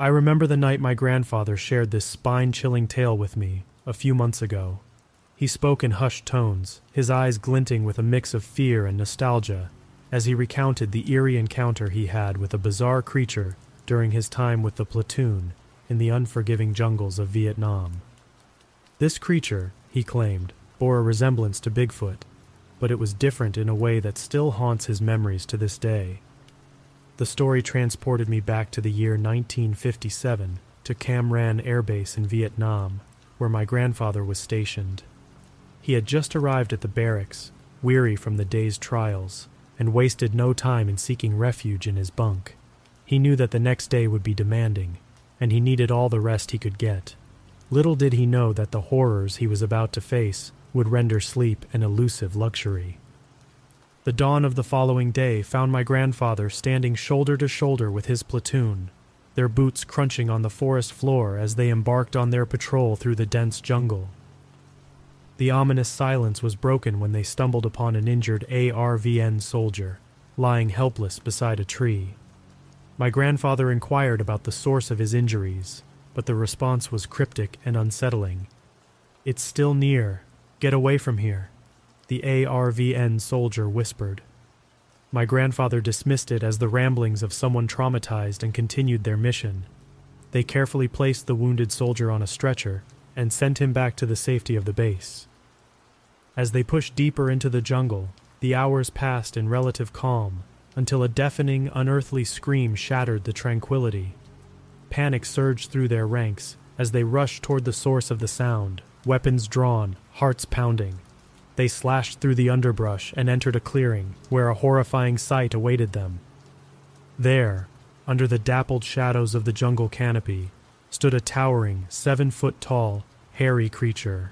I remember the night my grandfather shared this spine chilling tale with me a few months ago. He spoke in hushed tones, his eyes glinting with a mix of fear and nostalgia, as he recounted the eerie encounter he had with a bizarre creature during his time with the platoon in the unforgiving jungles of Vietnam. This creature, he claimed, bore a resemblance to Bigfoot, but it was different in a way that still haunts his memories to this day. The story transported me back to the year 1957 to Cam Ranh Air Base in Vietnam, where my grandfather was stationed. He had just arrived at the barracks, weary from the day's trials, and wasted no time in seeking refuge in his bunk. He knew that the next day would be demanding, and he needed all the rest he could get. Little did he know that the horrors he was about to face would render sleep an elusive luxury. The dawn of the following day found my grandfather standing shoulder to shoulder with his platoon, their boots crunching on the forest floor as they embarked on their patrol through the dense jungle. The ominous silence was broken when they stumbled upon an injured ARVN soldier, lying helpless beside a tree. My grandfather inquired about the source of his injuries, but the response was cryptic and unsettling. It's still near. Get away from here the ARVN soldier whispered. My grandfather dismissed it as the ramblings of someone traumatized and continued their mission. They carefully placed the wounded soldier on a stretcher and sent him back to the safety of the base. As they pushed deeper into the jungle, the hours passed in relative calm until a deafening, unearthly scream shattered the tranquility. Panic surged through their ranks as they rushed toward the source of the sound, weapons drawn, hearts pounding. They slashed through the underbrush and entered a clearing where a horrifying sight awaited them. There, under the dappled shadows of the jungle canopy, stood a towering, seven foot tall, hairy creature.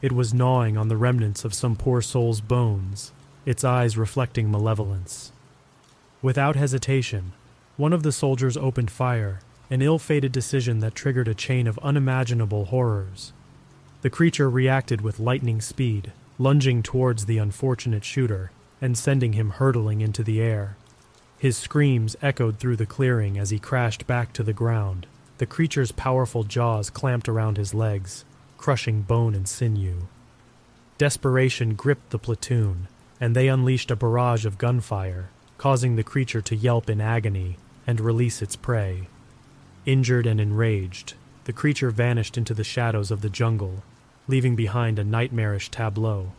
It was gnawing on the remnants of some poor soul's bones, its eyes reflecting malevolence. Without hesitation, one of the soldiers opened fire, an ill fated decision that triggered a chain of unimaginable horrors. The creature reacted with lightning speed, lunging towards the unfortunate shooter and sending him hurtling into the air. His screams echoed through the clearing as he crashed back to the ground. The creature's powerful jaws clamped around his legs, crushing bone and sinew. Desperation gripped the platoon, and they unleashed a barrage of gunfire, causing the creature to yelp in agony and release its prey. Injured and enraged, the creature vanished into the shadows of the jungle, leaving behind a nightmarish tableau.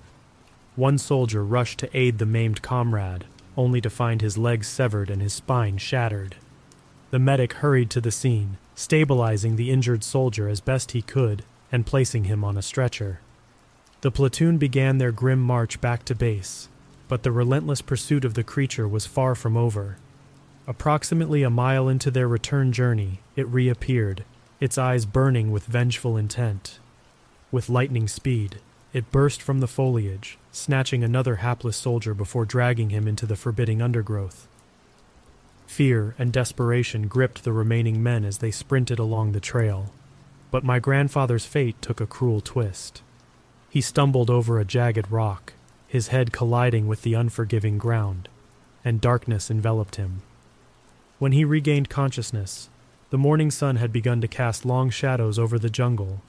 One soldier rushed to aid the maimed comrade, only to find his legs severed and his spine shattered. The medic hurried to the scene, stabilizing the injured soldier as best he could and placing him on a stretcher. The platoon began their grim march back to base, but the relentless pursuit of the creature was far from over. Approximately a mile into their return journey, it reappeared, its eyes burning with vengeful intent. With lightning speed, it burst from the foliage, snatching another hapless soldier before dragging him into the forbidding undergrowth. Fear and desperation gripped the remaining men as they sprinted along the trail. But my grandfather's fate took a cruel twist. He stumbled over a jagged rock, his head colliding with the unforgiving ground, and darkness enveloped him. When he regained consciousness, the morning sun had begun to cast long shadows over the jungle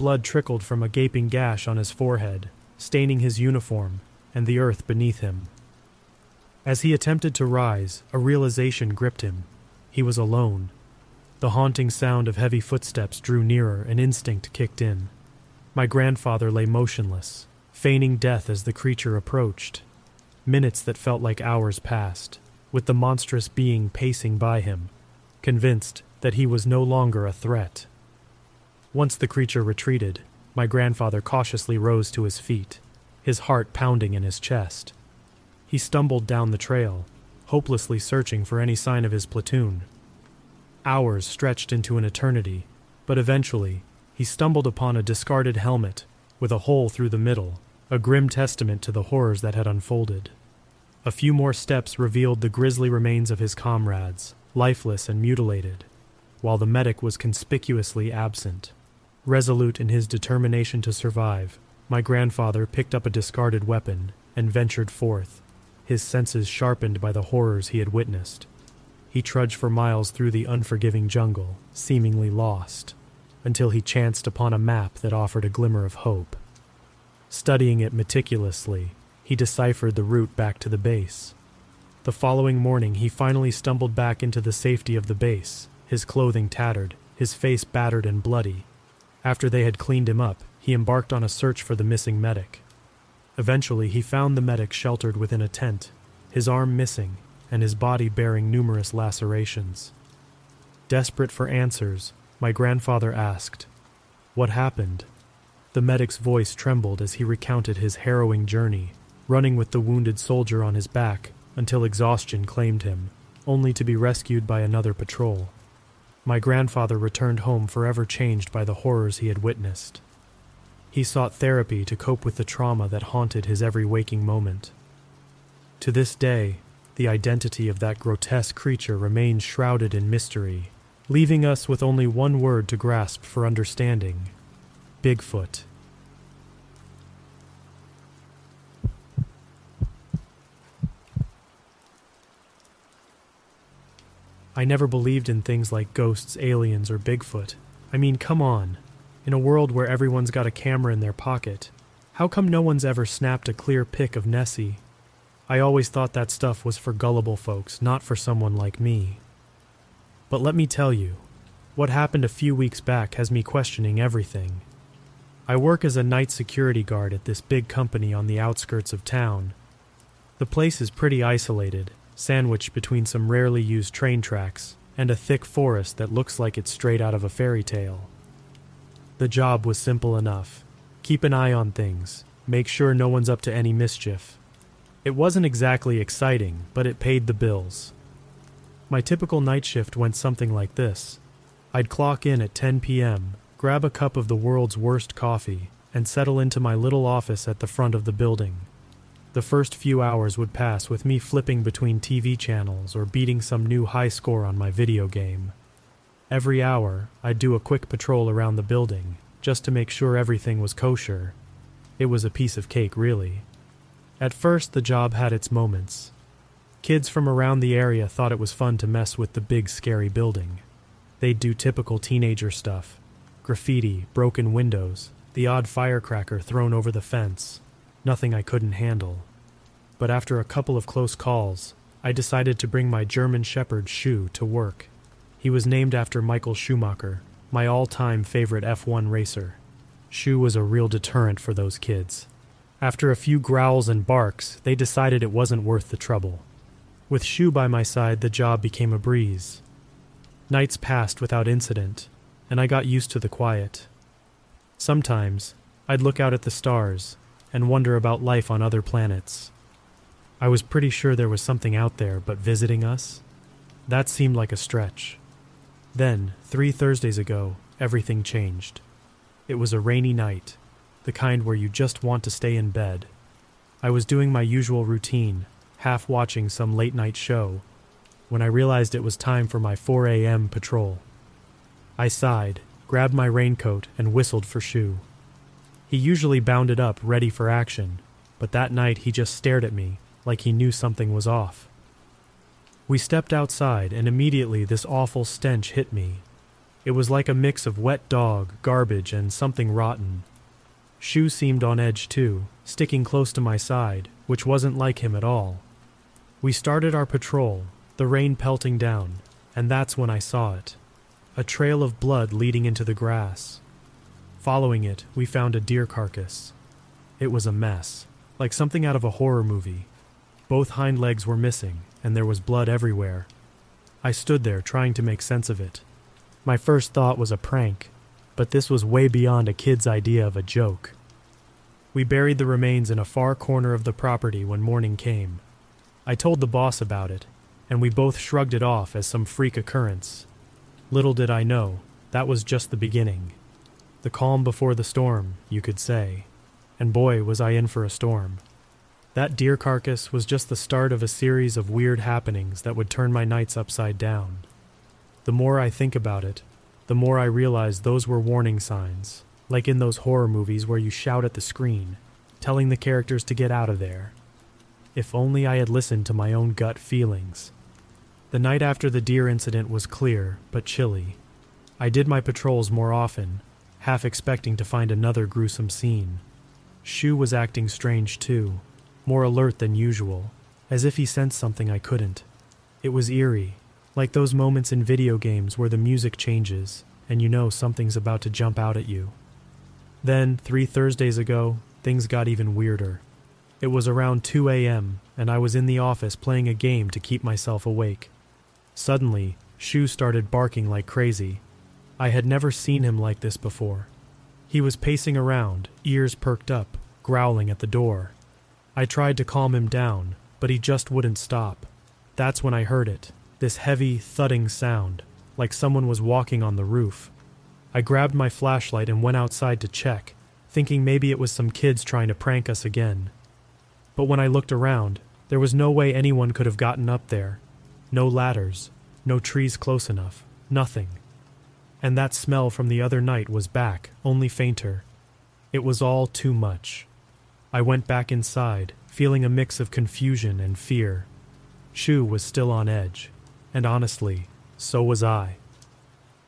Blood trickled from a gaping gash on his forehead, staining his uniform and the earth beneath him. As he attempted to rise, a realization gripped him. He was alone. The haunting sound of heavy footsteps drew nearer, and instinct kicked in. My grandfather lay motionless, feigning death as the creature approached. Minutes that felt like hours passed, with the monstrous being pacing by him, convinced that he was no longer a threat. Once the creature retreated, my grandfather cautiously rose to his feet, his heart pounding in his chest. He stumbled down the trail, hopelessly searching for any sign of his platoon. Hours stretched into an eternity, but eventually he stumbled upon a discarded helmet with a hole through the middle, a grim testament to the horrors that had unfolded. A few more steps revealed the grisly remains of his comrades, lifeless and mutilated, while the medic was conspicuously absent. Resolute in his determination to survive, my grandfather picked up a discarded weapon and ventured forth, his senses sharpened by the horrors he had witnessed. he trudged for miles through the unforgiving jungle, seemingly lost, until he chanced upon a map that offered a glimmer of hope. Studying it meticulously, he deciphered the route back to the base. The following morning, he finally stumbled back into the safety of the base, his clothing tattered, his face battered and bloody. After they had cleaned him up, he embarked on a search for the missing medic. Eventually, he found the medic sheltered within a tent, his arm missing and his body bearing numerous lacerations. Desperate for answers, my grandfather asked, What happened? The medic's voice trembled as he recounted his harrowing journey, running with the wounded soldier on his back until exhaustion claimed him, only to be rescued by another patrol. My grandfather returned home forever changed by the horrors he had witnessed. He sought therapy to cope with the trauma that haunted his every waking moment. To this day, the identity of that grotesque creature remains shrouded in mystery, leaving us with only one word to grasp for understanding Bigfoot. I never believed in things like ghosts, aliens, or Bigfoot. I mean, come on. In a world where everyone's got a camera in their pocket, how come no one's ever snapped a clear pic of Nessie? I always thought that stuff was for gullible folks, not for someone like me. But let me tell you, what happened a few weeks back has me questioning everything. I work as a night security guard at this big company on the outskirts of town. The place is pretty isolated, sandwiched between some rarely used train tracks and a thick forest that looks like it's straight out of a fairy tale. The job was simple enough keep an eye on things, make sure no one's up to any mischief. It wasn't exactly exciting, but it paid the bills. My typical night shift went something like this I'd clock in at 10 p.m., grab a cup of the world's worst coffee, and settle into my little office at the front of the building. The first few hours would pass with me flipping between TV channels or beating some new high score on my video game. Every hour, I'd do a quick patrol around the building, just to make sure everything was kosher. It was a piece of cake, really. At first, the job had its moments. Kids from around the area thought it was fun to mess with the big, scary building. They'd do typical teenager stuff graffiti, broken windows, the odd firecracker thrown over the fence, nothing I couldn't handle. But after a couple of close calls, I decided to bring my German Shepherd Shu to work. He was named after Michael Schumacher, my all time favorite F1 racer. Shu was a real deterrent for those kids. After a few growls and barks, they decided it wasn't worth the trouble. With Shu by my side, the job became a breeze. Nights passed without incident, and I got used to the quiet. Sometimes, I'd look out at the stars and wonder about life on other planets. I was pretty sure there was something out there, but visiting us? That seemed like a stretch. Then, three Thursdays ago, everything changed. It was a rainy night, the kind where you just want to stay in bed. I was doing my usual routine, half watching some late night show, when I realized it was time for my 4 a.m. patrol. I sighed, grabbed my raincoat, and whistled for Shu. He usually bounded up, ready for action, but that night he just stared at me like he knew something was off. We stepped outside, and immediately this awful stench hit me. It was like a mix of wet dog, garbage, and something rotten. Shu seemed on edge too, sticking close to my side, which wasn't like him at all. We started our patrol, the rain pelting down, and that's when I saw it a trail of blood leading into the grass. Following it, we found a deer carcass. It was a mess, like something out of a horror movie. Both hind legs were missing, and there was blood everywhere. I stood there trying to make sense of it. My first thought was a prank, but this was way beyond a kid's idea of a joke. We buried the remains in a far corner of the property when morning came. I told the boss about it, and we both shrugged it off as some freak occurrence. Little did I know, that was just the beginning. The calm before the storm, you could say. And boy, was I in for a storm. That deer carcass was just the start of a series of weird happenings that would turn my nights upside down. The more I think about it, the more I realize those were warning signs, like in those horror movies where you shout at the screen, telling the characters to get out of there. If only I had listened to my own gut feelings. The night after the deer incident was clear, but chilly. I did my patrols more often, half expecting to find another gruesome scene. Shu was acting strange too, more alert than usual, as if he sensed something I couldn't. It was eerie, like those moments in video games where the music changes and you know something's about to jump out at you. Then, three Thursdays ago, things got even weirder. It was around 2 a.m., and I was in the office playing a game to keep myself awake. Suddenly, Shu started barking like crazy. I had never seen him like this before. He was pacing around, ears perked up, growling at the door. I tried to calm him down, but he just wouldn't stop. That's when I heard it this heavy, thudding sound, like someone was walking on the roof. I grabbed my flashlight and went outside to check, thinking maybe it was some kids trying to prank us again. But when I looked around, there was no way anyone could have gotten up there. No ladders, no trees close enough, nothing. And that smell from the other night was back, only fainter. It was all too much. I went back inside, feeling a mix of confusion and fear. Shu was still on edge, and honestly, so was I.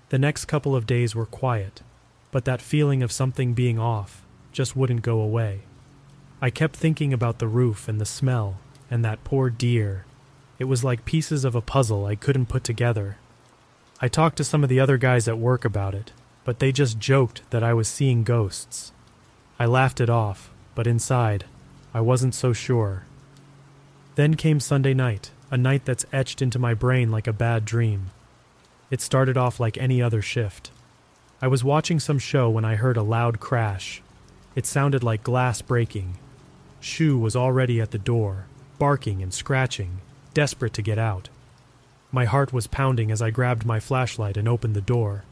The next couple of days were quiet, but that feeling of something being off just wouldn't go away. I kept thinking about the roof and the smell and that poor deer. It was like pieces of a puzzle I couldn't put together. I talked to some of the other guys at work about it, but they just joked that I was seeing ghosts. I laughed it off, but inside, I wasn't so sure. Then came Sunday night, a night that's etched into my brain like a bad dream. It started off like any other shift. I was watching some show when I heard a loud crash. It sounded like glass breaking, Shu was already at the door, barking and scratching, desperate to get out. My heart was pounding as I grabbed my flashlight and opened the door.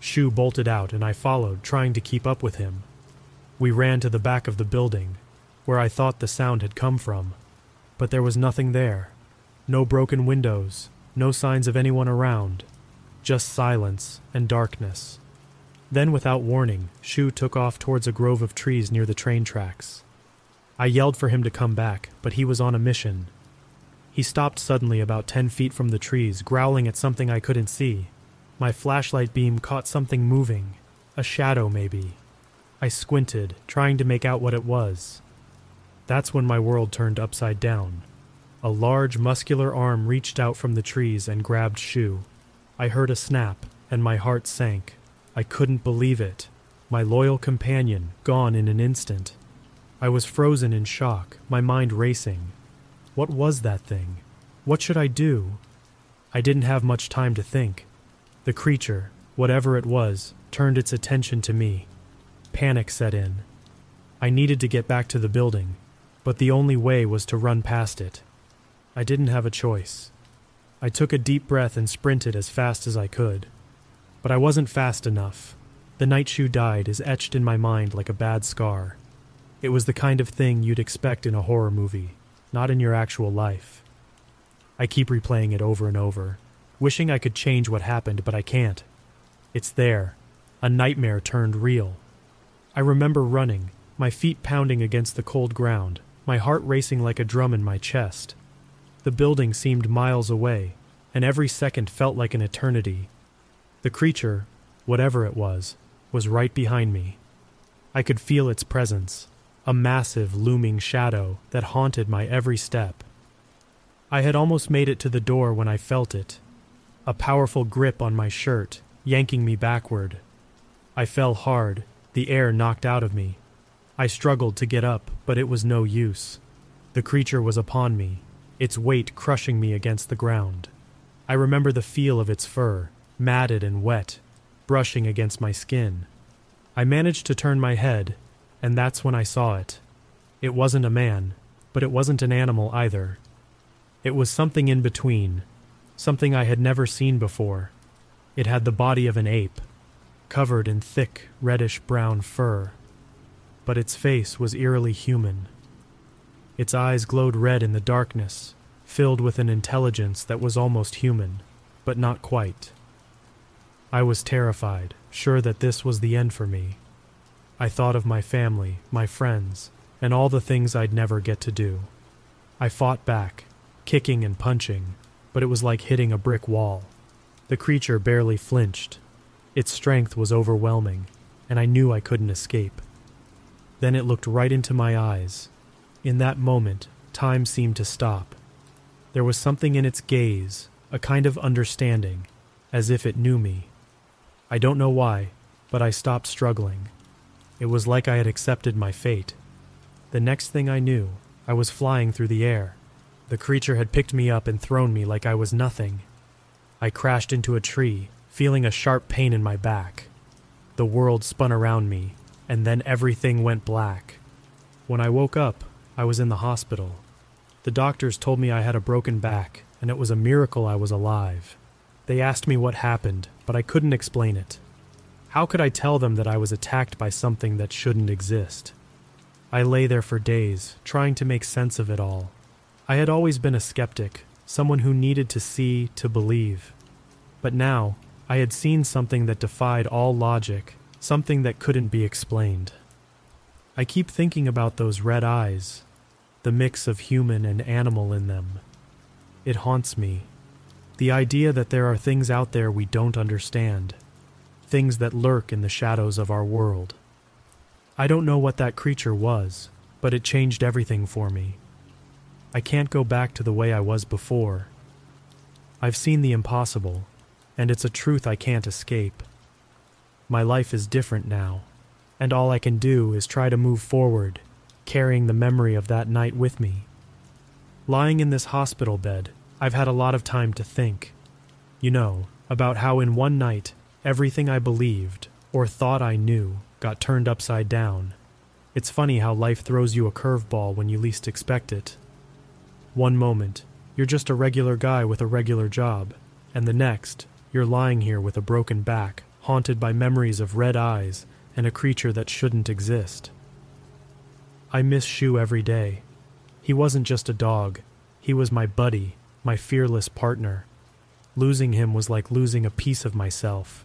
Shu bolted out, and I followed, trying to keep up with him. We ran to the back of the building, where I thought the sound had come from, but there was nothing there. No broken windows, no signs of anyone around, just silence and darkness. Then, without warning, Shu took off towards a grove of trees near the train tracks. I yelled for him to come back, but he was on a mission. He stopped suddenly about ten feet from the trees, growling at something I couldn't see. My flashlight beam caught something moving, a shadow maybe. I squinted, trying to make out what it was. That's when my world turned upside down. A large, muscular arm reached out from the trees and grabbed Shu. I heard a snap, and my heart sank. I couldn't believe it. My loyal companion, gone in an instant. I was frozen in shock, my mind racing. What was that thing? What should I do? I didn't have much time to think. The creature, whatever it was, turned its attention to me. Panic set in. I needed to get back to the building, but the only way was to run past it. I didn't have a choice. I took a deep breath and sprinted as fast as I could. But I wasn't fast enough. The night Shu died is etched in my mind like a bad scar. It was the kind of thing you'd expect in a horror movie, not in your actual life. I keep replaying it over and over, wishing I could change what happened, but I can't. It's there, a nightmare turned real. I remember running, my feet pounding against the cold ground, my heart racing like a drum in my chest. The building seemed miles away, and every second felt like an eternity. The creature, whatever it was, was right behind me. I could feel its presence, a massive looming shadow that haunted my every step. I had almost made it to the door when I felt it a powerful grip on my shirt, yanking me backward. I fell hard, the air knocked out of me. I struggled to get up, but it was no use. The creature was upon me, its weight crushing me against the ground. I remember the feel of its fur, matted and wet, brushing against my skin. I managed to turn my head and that's when I saw it. It wasn't a man, but it wasn't an animal either. It was something in between, something I had never seen before. It had the body of an ape, covered in thick, reddish brown fur, but its face was eerily human. Its eyes glowed red in the darkness, filled with an intelligence that was almost human, but not quite. I was terrified, sure that this was the end for me. I thought of my family, my friends, and all the things I'd never get to do. I fought back, kicking and punching, but it was like hitting a brick wall. The creature barely flinched. Its strength was overwhelming, and I knew I couldn't escape. Then it looked right into my eyes. In that moment, time seemed to stop. There was something in its gaze, a kind of understanding, as if it knew me. I don't know why, but I stopped struggling. It was like I had accepted my fate. The next thing I knew, I was flying through the air. The creature had picked me up and thrown me like I was nothing. I crashed into a tree, feeling a sharp pain in my back. The world spun around me, and then everything went black. When I woke up, I was in the hospital. The doctors told me I had a broken back, and it was a miracle I was alive. They asked me what happened, but I couldn't explain it. How could I tell them that I was attacked by something that shouldn't exist? I lay there for days, trying to make sense of it all. I had always been a skeptic, someone who needed to see to believe. But now, I had seen something that defied all logic, something that couldn't be explained. I keep thinking about those red eyes, the mix of human and animal in them. It haunts me. The idea that there are things out there we don't understand, things that lurk in the shadows of our world. I don't know what that creature was, but it changed everything for me. I can't go back to the way I was before. I've seen the impossible, and it's a truth I can't escape. My life is different now, and all I can do is try to move forward, carrying the memory of that night with me. Lying in this hospital bed, I've had a lot of time to think. You know, about how in one night, everything I believed, or thought I knew, got turned upside down. It's funny how life throws you a curveball when you least expect it. One moment, you're just a regular guy with a regular job, and the next, you're lying here with a broken back, haunted by memories of red eyes and a creature that shouldn't exist. I miss Shu every day. He wasn't just a dog, he was my buddy, my fearless partner. Losing him was like losing a piece of myself.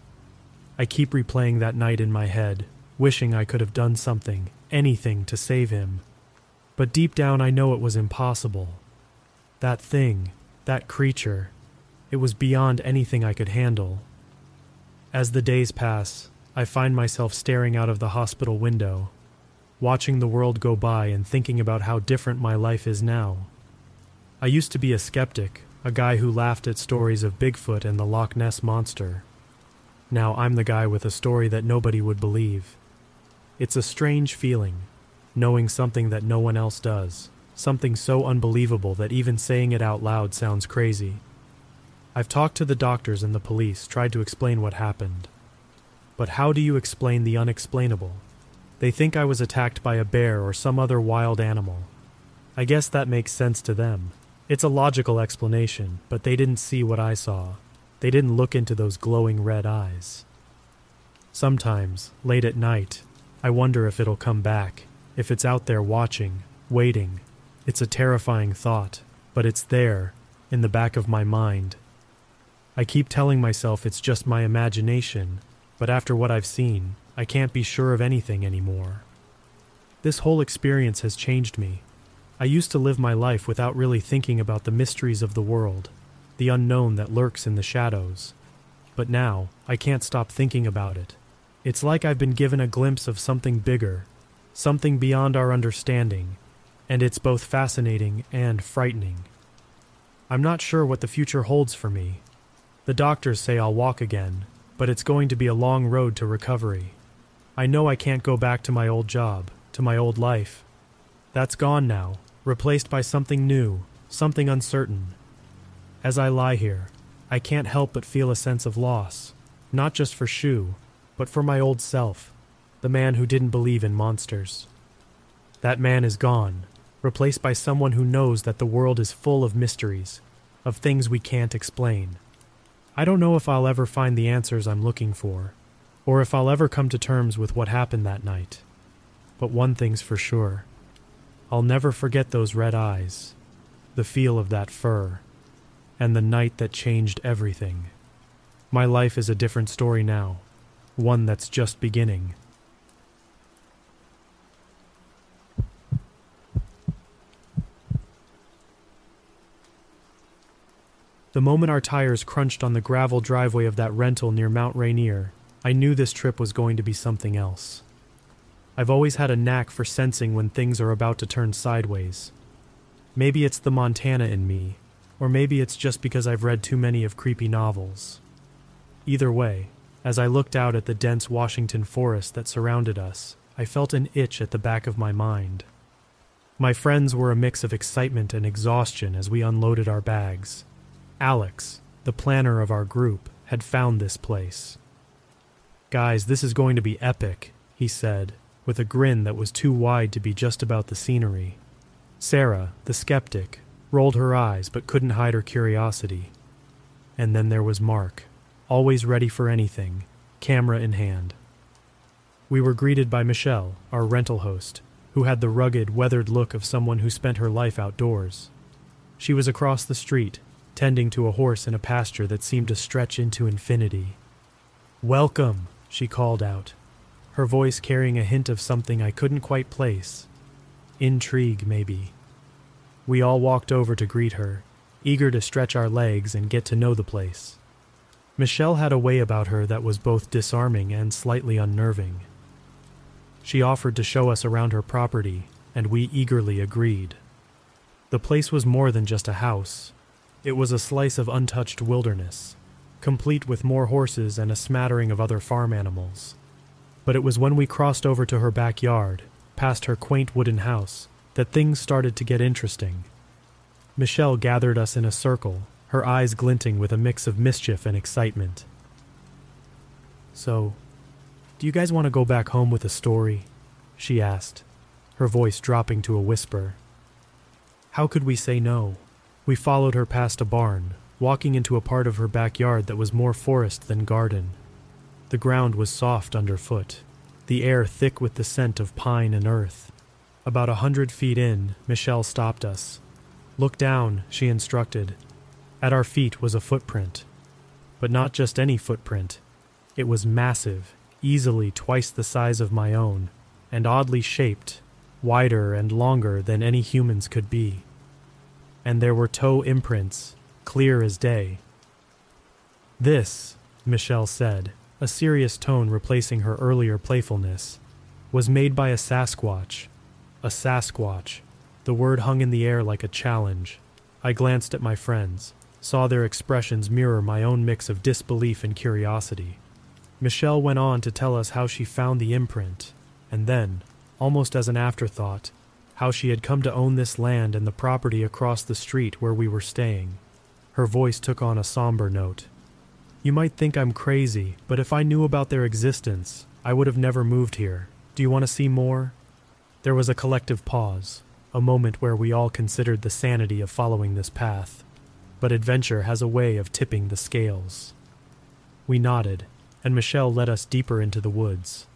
I keep replaying that night in my head, wishing I could have done something, anything to save him. But deep down, I know it was impossible. That thing, that creature, it was beyond anything I could handle. As the days pass, I find myself staring out of the hospital window, watching the world go by and thinking about how different my life is now. I used to be a skeptic, a guy who laughed at stories of Bigfoot and the Loch Ness Monster. Now I'm the guy with a story that nobody would believe. It's a strange feeling, knowing something that no one else does, something so unbelievable that even saying it out loud sounds crazy. I've talked to the doctors and the police, tried to explain what happened. But how do you explain the unexplainable? They think I was attacked by a bear or some other wild animal. I guess that makes sense to them. It's a logical explanation, but they didn't see what I saw. They didn't look into those glowing red eyes. Sometimes, late at night, I wonder if it'll come back, if it's out there watching, waiting. It's a terrifying thought, but it's there, in the back of my mind, I keep telling myself it's just my imagination, but after what I've seen, I can't be sure of anything anymore. This whole experience has changed me. I used to live my life without really thinking about the mysteries of the world, the unknown that lurks in the shadows. But now, I can't stop thinking about it. It's like I've been given a glimpse of something bigger, something beyond our understanding, and it's both fascinating and frightening. I'm not sure what the future holds for me, the doctors say I'll walk again, but it's going to be a long road to recovery. I know I can't go back to my old job, to my old life. That's gone now, replaced by something new, something uncertain. As I lie here, I can't help but feel a sense of loss, not just for Shu, but for my old self, the man who didn't believe in monsters. That man is gone, replaced by someone who knows that the world is full of mysteries, of things we can't explain. I don't know if I'll ever find the answers I'm looking for, or if I'll ever come to terms with what happened that night. But one thing's for sure I'll never forget those red eyes, the feel of that fur, and the night that changed everything. My life is a different story now, one that's just beginning. The moment our tires crunched on the gravel driveway of that rental near Mount Rainier, I knew this trip was going to be something else. I've always had a knack for sensing when things are about to turn sideways. Maybe it's the Montana in me, or maybe it's just because I've read too many of creepy novels. Either way, as I looked out at the dense Washington forest that surrounded us, I felt an itch at the back of my mind. My friends were a mix of excitement and exhaustion as we unloaded our bags. Alex, the planner of our group, had found this place. Guys, this is going to be epic, he said, with a grin that was too wide to be just about the scenery. Sarah, the skeptic, rolled her eyes but couldn't hide her curiosity. And then there was Mark, always ready for anything, camera in hand. We were greeted by Michelle, our rental host, who had the rugged, weathered look of someone who spent her life outdoors. She was across the street, tending to a horse in a pasture that seemed to stretch into infinity. Welcome, she called out, her voice carrying a hint of something I couldn't quite place. Intrigue, maybe. We all walked over to greet her, eager to stretch our legs and get to know the place. Michelle had a way about her that was both disarming and slightly unnerving. She offered to show us around her property, and we eagerly agreed. The place was more than just a house. It was a slice of untouched wilderness, complete with more horses and a smattering of other farm animals. But it was when we crossed over to her backyard, past her quaint wooden house, that things started to get interesting. Michelle gathered us in a circle, her eyes glinting with a mix of mischief and excitement. So, do you guys want to go back home with a story? she asked, her voice dropping to a whisper. How could we say no? We followed her past a barn, walking into a part of her backyard that was more forest than garden. The ground was soft underfoot, the air thick with the scent of pine and earth. About a hundred feet in, Michelle stopped us. Look down, she instructed. At our feet was a footprint. But not just any footprint. It was massive easily twice the size of my own, and oddly shaped, wider and longer than any human's could be. And there were toe imprints, clear as day. This, Michelle said, a serious tone replacing her earlier playfulness, was made by a Sasquatch. A Sasquatch. The word hung in the air like a challenge. I glanced at my friends, saw their expressions mirror my own mix of disbelief and curiosity. Michelle went on to tell us how she found the imprint, and then, almost as an afterthought, how she had come to own this land and the property across the street where we were staying. Her voice took on a somber note. You might think I'm crazy, but if I knew about their existence, I would have never moved here. Do you want to see more? There was a collective pause, a moment where we all considered the sanity of following this path. But adventure has a way of tipping the scales. We nodded, and Michelle led us deeper into the woods.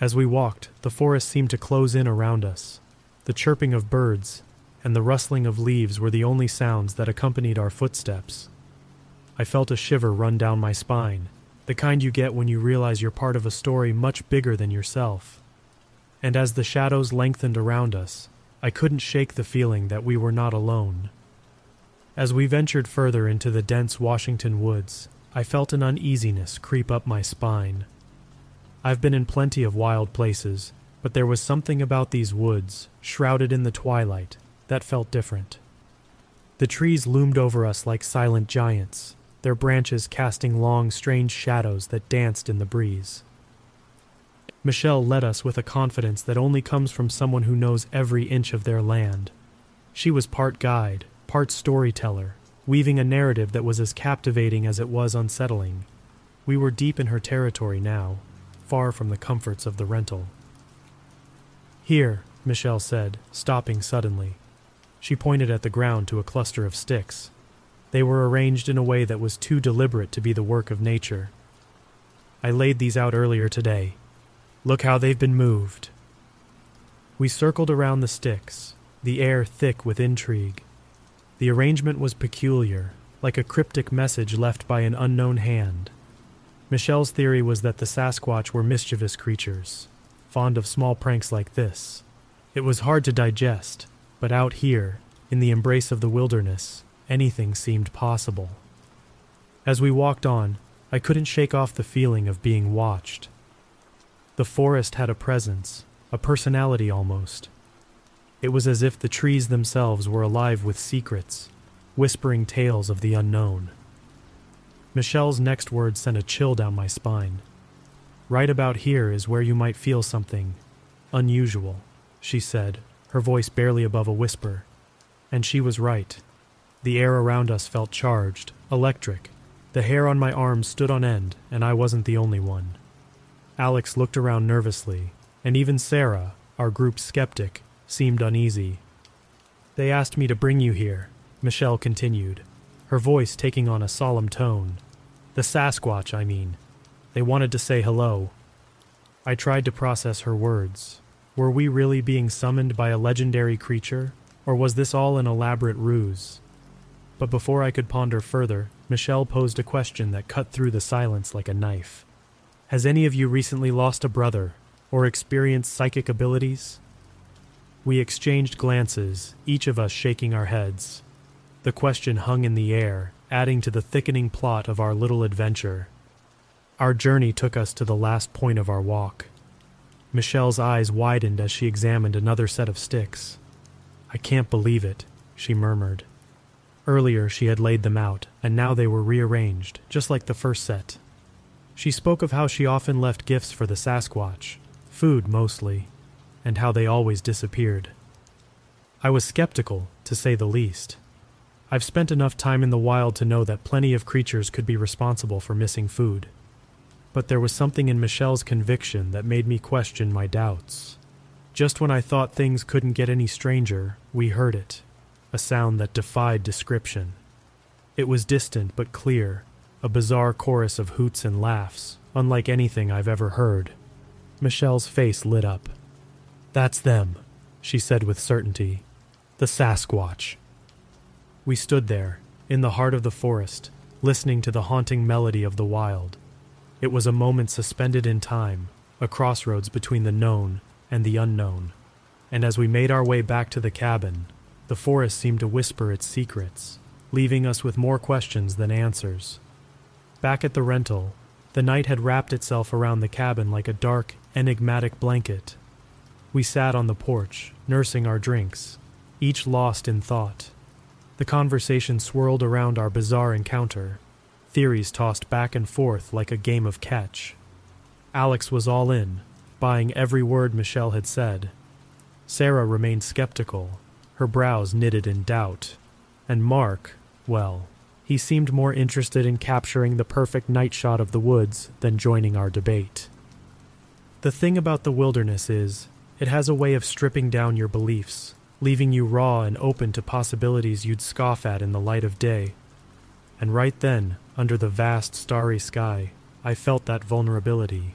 As we walked, the forest seemed to close in around us. The chirping of birds and the rustling of leaves were the only sounds that accompanied our footsteps. I felt a shiver run down my spine, the kind you get when you realize you're part of a story much bigger than yourself. And as the shadows lengthened around us, I couldn't shake the feeling that we were not alone. As we ventured further into the dense Washington woods, I felt an uneasiness creep up my spine. I've been in plenty of wild places, but there was something about these woods, shrouded in the twilight, that felt different. The trees loomed over us like silent giants, their branches casting long, strange shadows that danced in the breeze. Michelle led us with a confidence that only comes from someone who knows every inch of their land. She was part guide, part storyteller, weaving a narrative that was as captivating as it was unsettling. We were deep in her territory now, far from the comforts of the rental. Here, Michelle said, stopping suddenly. She pointed at the ground to a cluster of sticks. They were arranged in a way that was too deliberate to be the work of nature. I laid these out earlier today. Look how they've been moved. We circled around the sticks, the air thick with intrigue. The arrangement was peculiar, like a cryptic message left by an unknown hand. Michelle's theory was that the Sasquatch were mischievous creatures, fond of small pranks like this. It was hard to digest, but out here, in the embrace of the wilderness, anything seemed possible. As we walked on, I couldn't shake off the feeling of being watched. The forest had a presence, a personality almost. It was as if the trees themselves were alive with secrets, whispering tales of the unknown. Michelle's next words sent a chill down my spine. Right about here is where you might feel something unusual, she said, her voice barely above a whisper. And she was right. The air around us felt charged, electric. The hair on my arms stood on end, and I wasn't the only one. Alex looked around nervously, and even Sarah, our group skeptic, seemed uneasy. They asked me to bring you here, Michelle continued, her voice taking on a solemn tone. The Sasquatch, I mean. They wanted to say hello. I tried to process her words. Were we really being summoned by a legendary creature, or was this all an elaborate ruse? But before I could ponder further, Michelle posed a question that cut through the silence like a knife. Has any of you recently lost a brother, or experienced psychic abilities? We exchanged glances, each of us shaking our heads. The question hung in the air, adding to the thickening plot of our little adventure. Our journey took us to the last point of our walk. Michelle's eyes widened as she examined another set of sticks. I can't believe it, she murmured. Earlier she had laid them out, and now they were rearranged, just like the first set. She spoke of how she often left gifts for the Sasquatch, food mostly, and how they always disappeared. I was skeptical, to say the least. I've spent enough time in the wild to know that plenty of creatures could be responsible for missing food. But there was something in Michelle's conviction that made me question my doubts. Just when I thought things couldn't get any stranger, we heard it a sound that defied description. It was distant but clear, a bizarre chorus of hoots and laughs, unlike anything I've ever heard. Michelle's face lit up. That's them, she said with certainty. The Sasquatch. We stood there, in the heart of the forest, listening to the haunting melody of the wild. It was a moment suspended in time, a crossroads between the known and the unknown. And as we made our way back to the cabin, the forest seemed to whisper its secrets, leaving us with more questions than answers. Back at the rental, the night had wrapped itself around the cabin like a dark, enigmatic blanket. We sat on the porch, nursing our drinks, each lost in thought. The conversation swirled around our bizarre encounter, theories tossed back and forth like a game of catch. Alex was all in, buying every word Michelle had said. Sarah remained skeptical, her brows knitted in doubt. And Mark, well, he seemed more interested in capturing the perfect night shot of the woods than joining our debate. The thing about the wilderness is, it has a way of stripping down your beliefs, leaving you raw and open to possibilities you'd scoff at in the light of day. And right then, under the vast starry sky, I felt that vulnerability.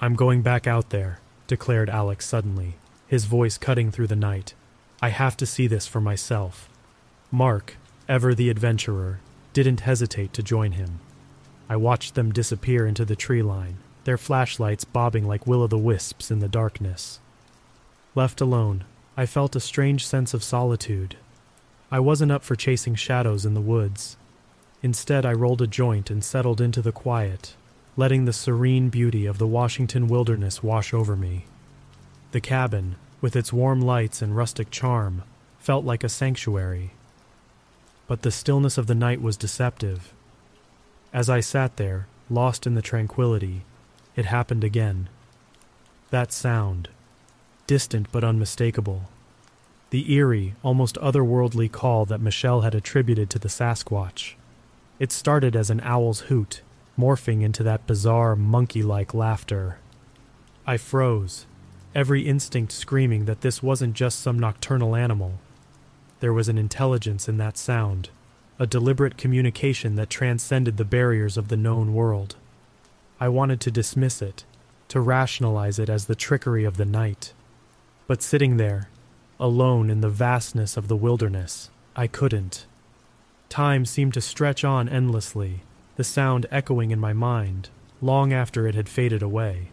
I'm going back out there, declared Alex suddenly, his voice cutting through the night. I have to see this for myself. Mark, ever the adventurer, didn't hesitate to join him. I watched them disappear into the tree line, their flashlights bobbing like will o' the wisps in the darkness. Left alone, I felt a strange sense of solitude. I wasn't up for chasing shadows in the woods. Instead, I rolled a joint and settled into the quiet, letting the serene beauty of the Washington wilderness wash over me. The cabin, with its warm lights and rustic charm, felt like a sanctuary. But the stillness of the night was deceptive. As I sat there, lost in the tranquility, it happened again. That sound, distant but unmistakable. The eerie, almost otherworldly call that Michelle had attributed to the Sasquatch. It started as an owl's hoot, morphing into that bizarre, monkey like laughter. I froze, every instinct screaming that this wasn't just some nocturnal animal. There was an intelligence in that sound, a deliberate communication that transcended the barriers of the known world. I wanted to dismiss it, to rationalize it as the trickery of the night. But sitting there, alone in the vastness of the wilderness, I couldn't. Time seemed to stretch on endlessly, the sound echoing in my mind, long after it had faded away.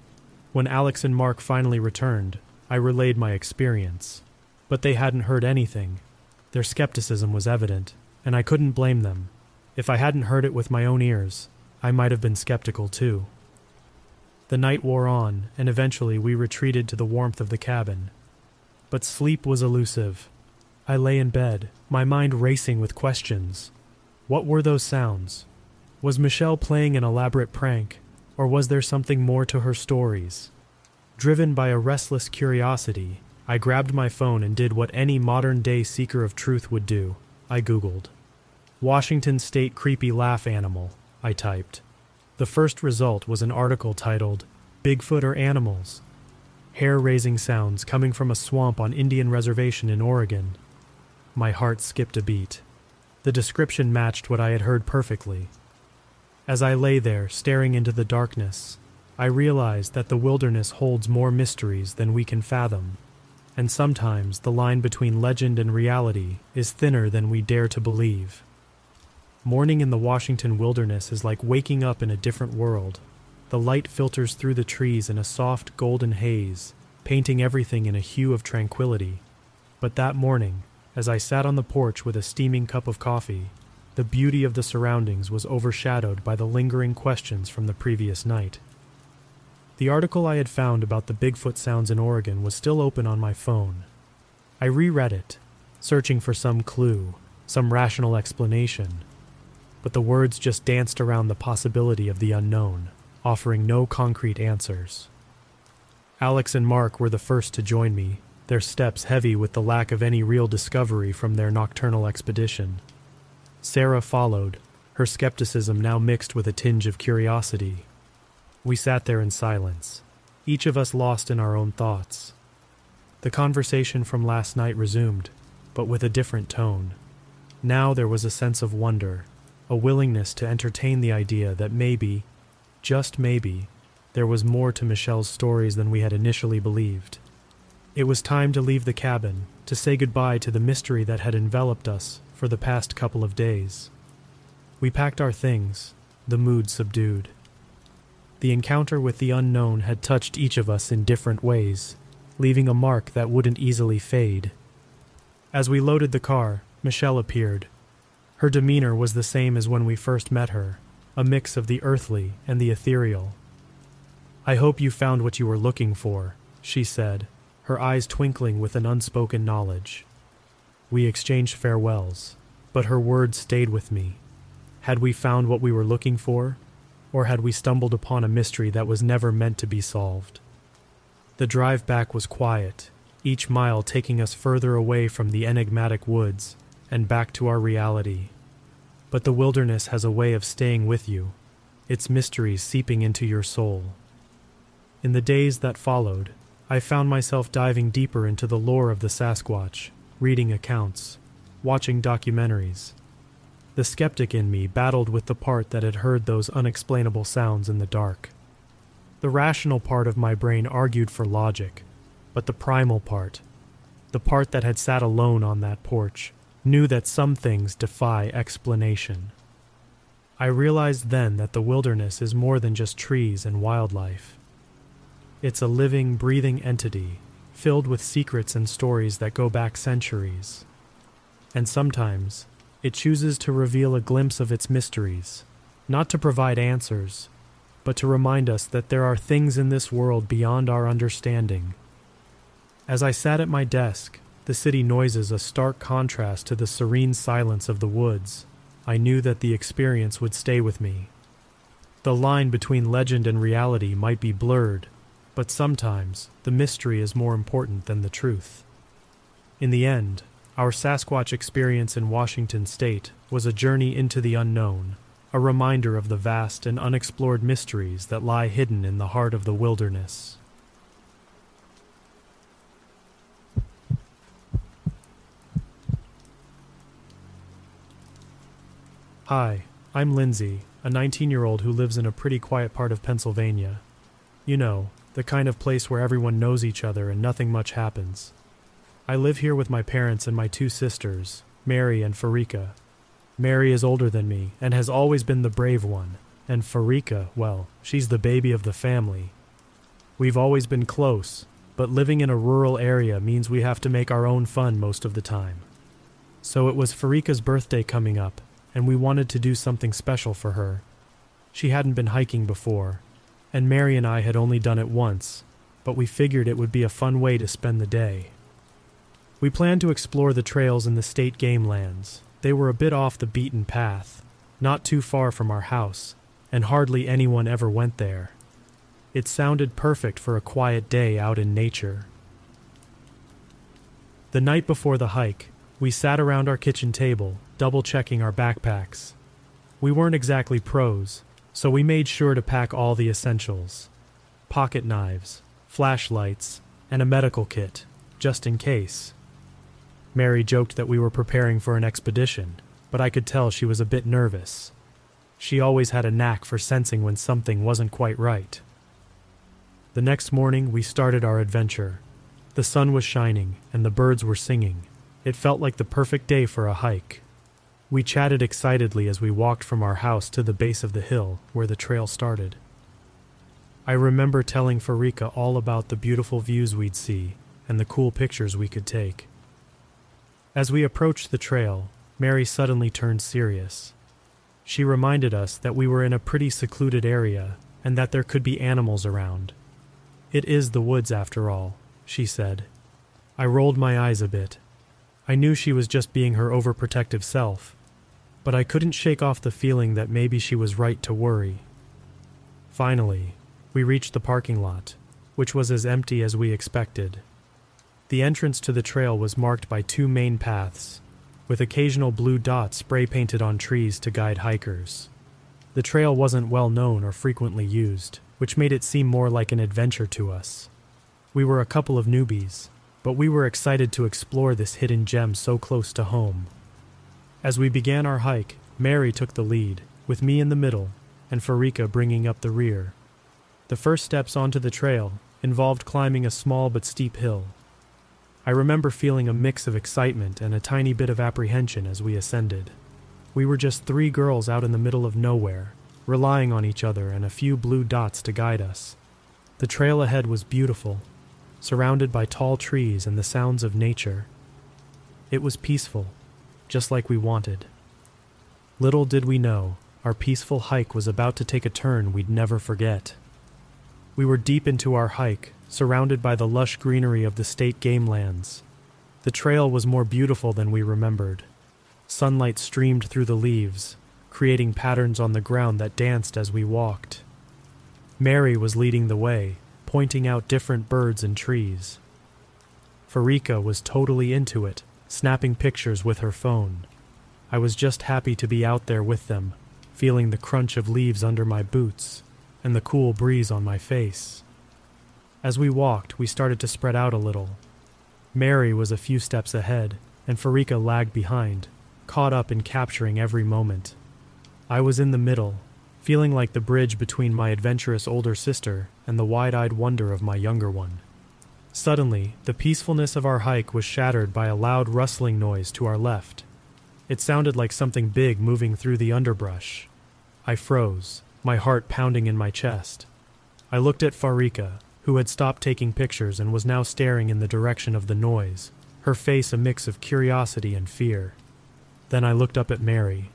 When Alex and Mark finally returned, I relayed my experience. But they hadn't heard anything. Their skepticism was evident. and I couldn't blame them. If I hadn't heard it with my own ears, I might have been skeptical too. The night wore on, and eventually we retreated to the warmth of the cabin. But sleep was elusive. I lay in bed, my mind racing with questions. What were those sounds? Was Michelle playing an elaborate prank, or was there something more to her stories? Driven by a restless curiosity, I grabbed my phone and did what any modern day seeker of truth would do I Googled. Washington State Creepy Laugh Animal, I typed. The first result was an article titled Bigfoot or Animals? Hair raising sounds coming from a swamp on Indian Reservation in Oregon. My heart skipped a beat. The description matched what I had heard perfectly. As I lay there, staring into the darkness, I realized that the wilderness holds more mysteries than we can fathom, and sometimes the line between legend and reality is thinner than we dare to believe. Morning in the Washington wilderness is like waking up in a different world. The light filters through the trees in a soft golden haze, painting everything in a hue of tranquility. But that morning, as I sat on the porch with a steaming cup of coffee, the beauty of the surroundings was overshadowed by the lingering questions from the previous night. The article I had found about the Bigfoot sounds in Oregon was still open on my phone. I reread it, searching for some clue, some rational explanation but the words just danced around the possibility of the unknown, offering no concrete answers. Alex and Mark were the first to join me, their steps heavy with the lack of any real discovery from their nocturnal expedition. Sarah followed, her skepticism now mixed with a tinge of curiosity. We sat there in silence, each of us lost in our own thoughts. The conversation from last night resumed, but with a different tone. Now there was a sense of wonder, a willingness to entertain the idea that maybe, just maybe, there was more to Michelle's stories than we had initially believed. It was time to leave the cabin, to say goodbye to the mystery that had enveloped us for the past couple of days. We packed our things, the mood subdued. The encounter with the unknown had touched each of us in different ways, leaving a mark that wouldn't easily fade. As we loaded the car, Michelle appeared, her demeanor was the same as when we first met her, a mix of the earthly and the ethereal. I hope you found what you were looking for, she said, her eyes twinkling with an unspoken knowledge. We exchanged farewells, but her words stayed with me. Had we found what we were looking for, or had we stumbled upon a mystery that was never meant to be solved? The drive back was quiet, each mile taking us further away from the enigmatic woods and back to our reality. But the wilderness has a way of staying with you, its mysteries seeping into your soul. In the days that followed, I found myself diving deeper into the lore of the Sasquatch, reading accounts, watching documentaries. The skeptic in me battled with the part that had heard those unexplainable sounds in the dark. The rational part of my brain argued for logic, but the primal part, the part that had sat alone on that porch, knew that some things defy explanation. I realized then that the wilderness is more than just trees and wildlife. It's a living, breathing entity filled with secrets and stories that go back centuries. And sometimes it chooses to reveal a glimpse of its mysteries, not to provide answers, but to remind us that there are things in this world beyond our understanding. As I sat at my desk, the city noises a stark contrast to the serene silence of the woods. I knew that the experience would stay with me. The line between legend and reality might be blurred, but sometimes the mystery is more important than the truth. In the end, our Sasquatch experience in Washington state was a journey into the unknown, a reminder of the vast and unexplored mysteries that lie hidden in the heart of the wilderness. Hi, I'm Lindsay, a 19 year old who lives in a pretty quiet part of Pennsylvania. You know, the kind of place where everyone knows each other and nothing much happens. I live here with my parents and my two sisters, Mary and Farika. Mary is older than me and has always been the brave one, and Farika, well, she's the baby of the family. We've always been close, but living in a rural area means we have to make our own fun most of the time. So it was Farika's birthday coming up, and we wanted to do something special for her. She hadn't been hiking before, and Mary and I had only done it once, but we figured it would be a fun way to spend the day. We planned to explore the trails in the state game lands. They were a bit off the beaten path, not too far from our house, and hardly anyone ever went there. It sounded perfect for a quiet day out in nature. The night before the hike, we sat around our kitchen table, double checking our backpacks. We weren't exactly pros, so we made sure to pack all the essentials pocket knives, flashlights, and a medical kit, just in case. Mary joked that we were preparing for an expedition, but I could tell she was a bit nervous. She always had a knack for sensing when something wasn't quite right. The next morning, we started our adventure. The sun was shining, and the birds were singing. It felt like the perfect day for a hike. We chatted excitedly as we walked from our house to the base of the hill where the trail started. I remember telling Farika all about the beautiful views we'd see and the cool pictures we could take. As we approached the trail, Mary suddenly turned serious. She reminded us that we were in a pretty secluded area and that there could be animals around. It is the woods, after all, she said. I rolled my eyes a bit. I knew she was just being her overprotective self, but I couldn't shake off the feeling that maybe she was right to worry. Finally, we reached the parking lot, which was as empty as we expected. The entrance to the trail was marked by two main paths, with occasional blue dots spray painted on trees to guide hikers. The trail wasn't well known or frequently used, which made it seem more like an adventure to us. We were a couple of newbies, but we were excited to explore this hidden gem so close to home. As we began our hike, Mary took the lead, with me in the middle and Farika bringing up the rear. The first steps onto the trail involved climbing a small but steep hill. I remember feeling a mix of excitement and a tiny bit of apprehension as we ascended. We were just three girls out in the middle of nowhere, relying on each other and a few blue dots to guide us. The trail ahead was beautiful, surrounded by tall trees and the sounds of nature. It was peaceful, just like we wanted. Little did we know, our peaceful hike was about to take a turn we'd never forget. We were deep into our hike, surrounded by the lush greenery of the state game lands. The trail was more beautiful than we remembered. Sunlight streamed through the leaves, creating patterns on the ground that danced as we walked. Mary was leading the way, pointing out different birds and trees. Farika was totally into it, snapping pictures with her phone. I was just happy to be out there with them, feeling the crunch of leaves under my boots and the cool breeze on my face. As we walked, we started to spread out a little. Mary was a few steps ahead, and Farika lagged behind, caught up in capturing every moment. I was in the middle, feeling like the bridge between my adventurous older sister and the wide eyed wonder of my younger one. Suddenly, the peacefulness of our hike was shattered by a loud rustling noise to our left. It sounded like something big moving through the underbrush. I froze, my heart pounding in my chest. I looked at Farika, who had stopped taking pictures and was now staring in the direction of the noise, her face a mix of curiosity and fear. Then I looked up at Mary.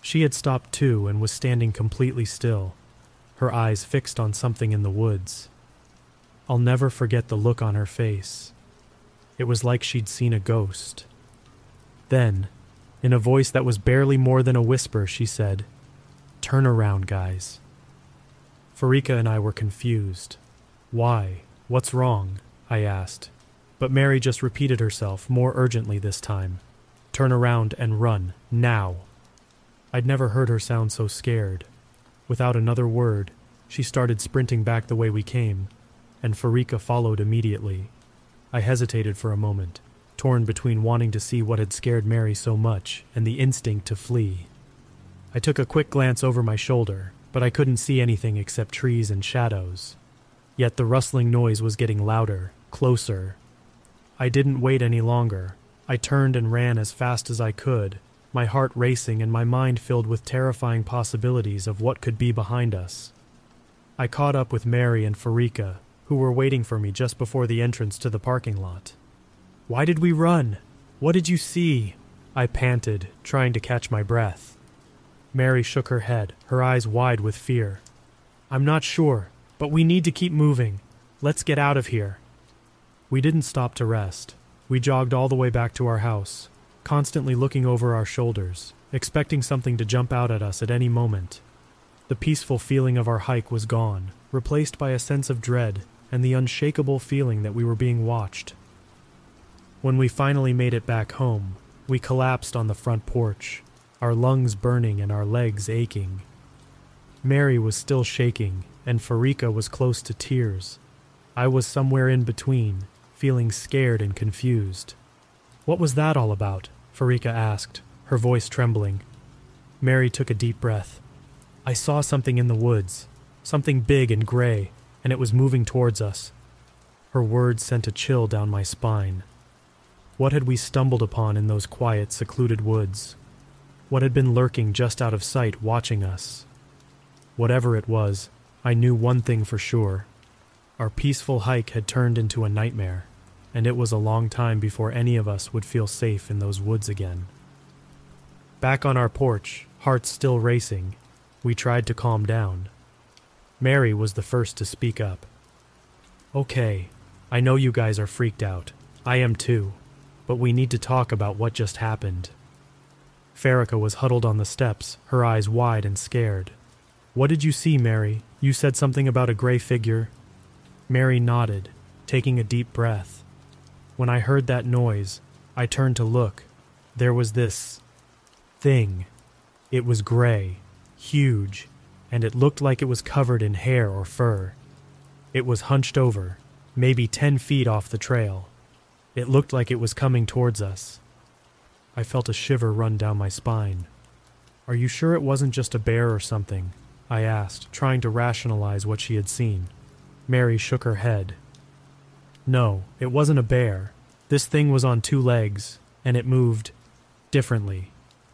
She had stopped too and was standing completely still, her eyes fixed on something in the woods. I'll never forget the look on her face. It was like she'd seen a ghost. Then, in a voice that was barely more than a whisper, she said, Turn around, guys. Farika and I were confused. Why? What's wrong? I asked. But Mary just repeated herself, more urgently this time. Turn around and run, now. I'd never heard her sound so scared. Without another word, she started sprinting back the way we came, and Farika followed immediately. I hesitated for a moment, torn between wanting to see what had scared Mary so much and the instinct to flee. I took a quick glance over my shoulder, but I couldn't see anything except trees and shadows. Yet the rustling noise was getting louder, closer. I didn't wait any longer. I turned and ran as fast as I could, my heart racing and my mind filled with terrifying possibilities of what could be behind us. I caught up with Mary and Farika, who were waiting for me just before the entrance to the parking lot. Why did we run? What did you see? I panted, trying to catch my breath. Mary shook her head, her eyes wide with fear. I'm not sure, but we need to keep moving. Let's get out of here. We didn't stop to rest. We jogged all the way back to our house, constantly looking over our shoulders, expecting something to jump out at us at any moment. The peaceful feeling of our hike was gone, replaced by a sense of dread and the unshakable feeling that we were being watched. When we finally made it back home, we collapsed on the front porch, our lungs burning and our legs aching. Mary was still shaking, and Farika was close to tears. I was somewhere in between, feeling scared and confused. What was that all about? Farika asked, her voice trembling. Mary took a deep breath. I saw something in the woods, something big and gray, and it was moving towards us. Her words sent a chill down my spine. What had we stumbled upon in those quiet, secluded woods? What had been lurking just out of sight, watching us? Whatever it was, I knew one thing for sure. Our peaceful hike had turned into a nightmare, and it was a long time before any of us would feel safe in those woods again. Back on our porch, hearts still racing, we tried to calm down. Mary was the first to speak up. Okay, I know you guys are freaked out. I am too. But we need to talk about what just happened. Farika was huddled on the steps, her eyes wide and scared. What did you see, Mary? You said something about a gray figure. Mary nodded, taking a deep breath. When I heard that noise, I turned to look. There was this thing. It was gray, huge, and it looked like it was covered in hair or fur. It was hunched over, maybe ten feet off the trail. It looked like it was coming towards us. I felt a shiver run down my spine. Are you sure it wasn't just a bear or something? I asked, trying to rationalize what she had seen. Mary shook her head. No, it wasn't a bear. This thing was on two legs, and it moved differently.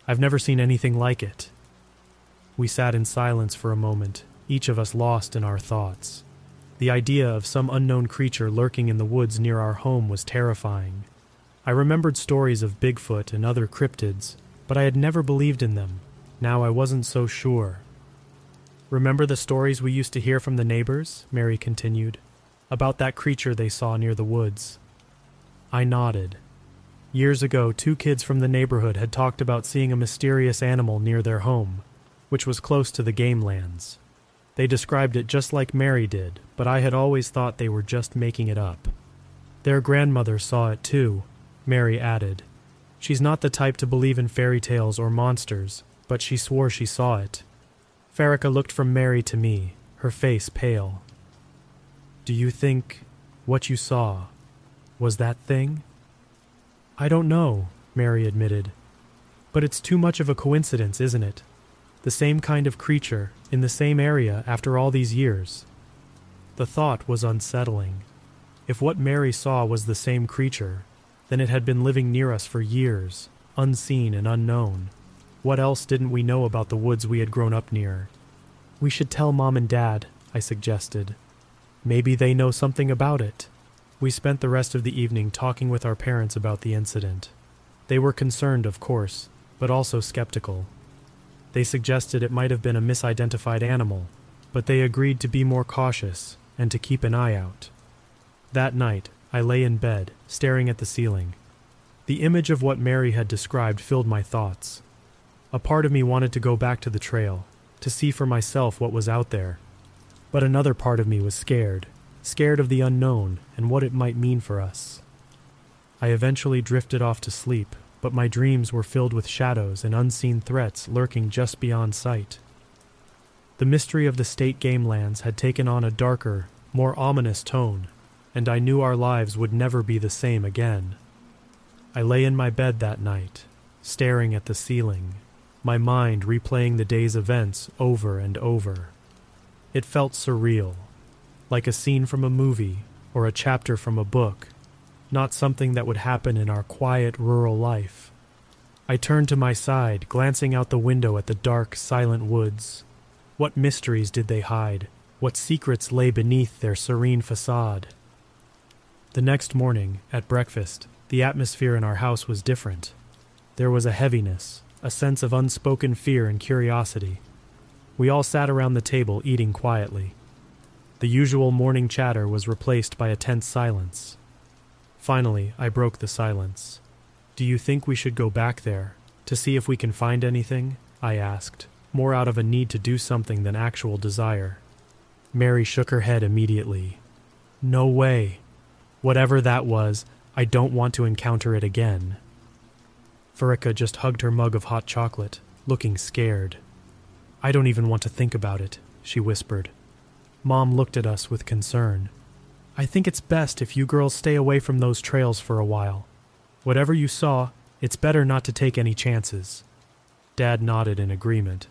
I've never seen anything like it. We sat in silence for a moment, each of us lost in our thoughts. The idea of some unknown creature lurking in the woods near our home was terrifying. I remembered stories of Bigfoot and other cryptids, but I had never believed in them. Now I wasn't so sure. Remember the stories we used to hear from the neighbors? Mary continued. About that creature they saw near the woods. I nodded. Years ago, two kids from the neighborhood had talked about seeing a mysterious animal near their home which was close to the game lands. They described it just like Mary did, but I had always thought they were just making it up. Their grandmother saw it too, Mary added. She's not the type to believe in fairy tales or monsters, but she swore she saw it. Farika looked from Mary to me, her face pale. Do you think what you saw was that thing? I don't know, Mary admitted. But it's too much of a coincidence, isn't it? the same kind of creature, in the same area after all these years. The thought was unsettling. If what Mary saw was the same creature, then it had been living near us for years, unseen and unknown. What else didn't we know about the woods we had grown up near? We should tell Mom and Dad, I suggested. Maybe they know something about it. We spent the rest of the evening talking with our parents about the incident. They were concerned, of course, but also skeptical. They suggested it might have been a misidentified animal, but they agreed to be more cautious and to keep an eye out. That night, I lay in bed, staring at the ceiling. The image of what Mary had described filled my thoughts. A part of me wanted to go back to the trail, to see for myself what was out there. But another part of me was scared, scared of the unknown and what it might mean for us. I eventually drifted off to sleep but my dreams were filled with shadows and unseen threats lurking just beyond sight. The mystery of the state game lands had taken on a darker, more ominous tone, and I knew our lives would never be the same again. I lay in my bed that night, staring at the ceiling, my mind replaying the day's events over and over. It felt surreal, like a scene from a movie or a chapter from a book not something that would happen in our quiet rural life. I turned to my side, glancing out the window at the dark, silent woods. What mysteries did they hide? What secrets lay beneath their serene facade? The next morning, at breakfast, the atmosphere in our house was different. There was a heaviness, a sense of unspoken fear and curiosity. We all sat around the table eating quietly. The usual morning chatter was replaced by a tense silence. Finally, I broke the silence. Do you think we should go back there to see if we can find anything? I asked, more out of a need to do something than actual desire. Mary shook her head immediately. No way. Whatever that was, I don't want to encounter it again. Farika just hugged her mug of hot chocolate, looking scared. I don't even want to think about it, she whispered. Mom looked at us with concern. I think it's best if you girls stay away from those trails for a while. Whatever you saw, it's better not to take any chances. Dad nodded in agreement.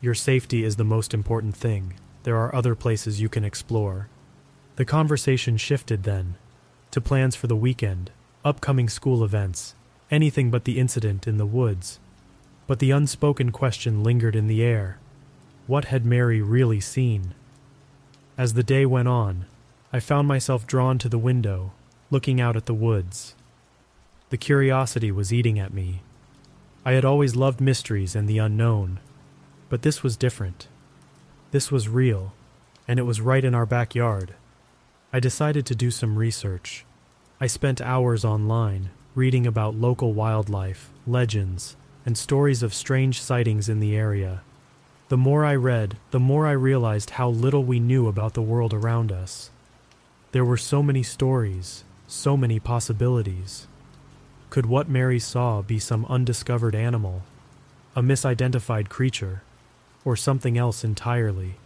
Your safety is the most important thing. There are other places you can explore. The conversation shifted then to plans for the weekend, upcoming school events, anything but the incident in the woods. But the unspoken question lingered in the air what had Mary really seen? As the day went on, I found myself drawn to the window, looking out at the woods. The curiosity was eating at me. I had always loved mysteries and the unknown, but this was different. This was real, and it was right in our backyard. I decided to do some research. I spent hours online reading about local wildlife, legends, and stories of strange sightings in the area. The more I read, the more I realized how little we knew about the world around us. There were so many stories, so many possibilities. Could what Mary saw be some undiscovered animal, a misidentified creature, or something else entirely?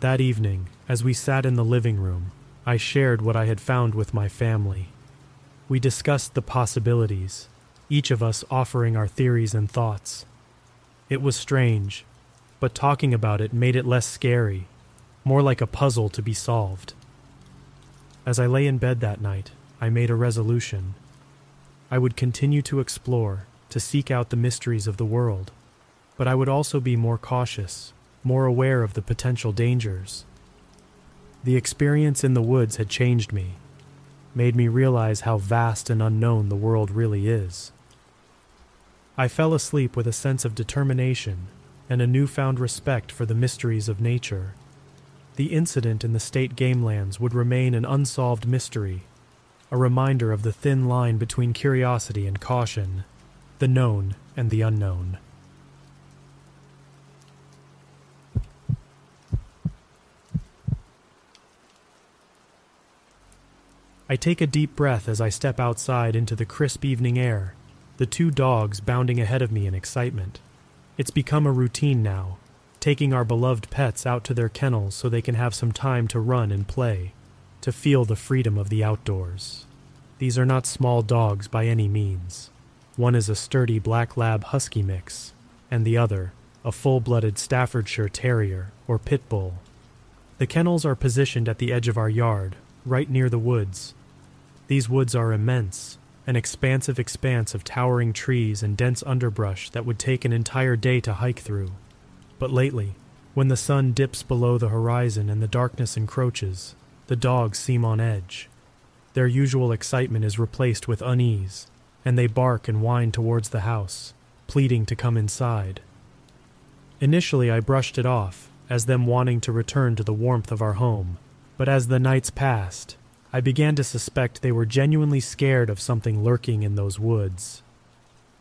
That evening, as we sat in the living room, I shared what I had found with my family. We discussed the possibilities, each of us offering our theories and thoughts. It was strange, but talking about it made it less scary, more like a puzzle to be solved. As I lay in bed that night, I made a resolution. I would continue to explore, to seek out the mysteries of the world, but I would also be more cautious, more aware of the potential dangers. The experience in the woods had changed me, made me realize how vast and unknown the world really is. I fell asleep with a sense of determination and a newfound respect for the mysteries of nature. The incident in the state gamelands would remain an unsolved mystery, a reminder of the thin line between curiosity and caution, the known and the unknown. I take a deep breath as I step outside into the crisp evening air, the two dogs bounding ahead of me in excitement. It's become a routine now, taking our beloved pets out to their kennels so they can have some time to run and play, to feel the freedom of the outdoors. These are not small dogs by any means. One is a sturdy black lab husky mix, and the other, a full blooded Staffordshire Terrier or Pit Bull. The kennels are positioned at the edge of our yard, right near the woods. These woods are immense, an expansive expanse of towering trees and dense underbrush that would take an entire day to hike through. But lately, when the sun dips below the horizon and the darkness encroaches, the dogs seem on edge. Their usual excitement is replaced with unease, and they bark and whine towards the house, pleading to come inside. Initially, I brushed it off, as them wanting to return to the warmth of our home, but as the nights passed, I began to suspect they were genuinely scared of something lurking in those woods.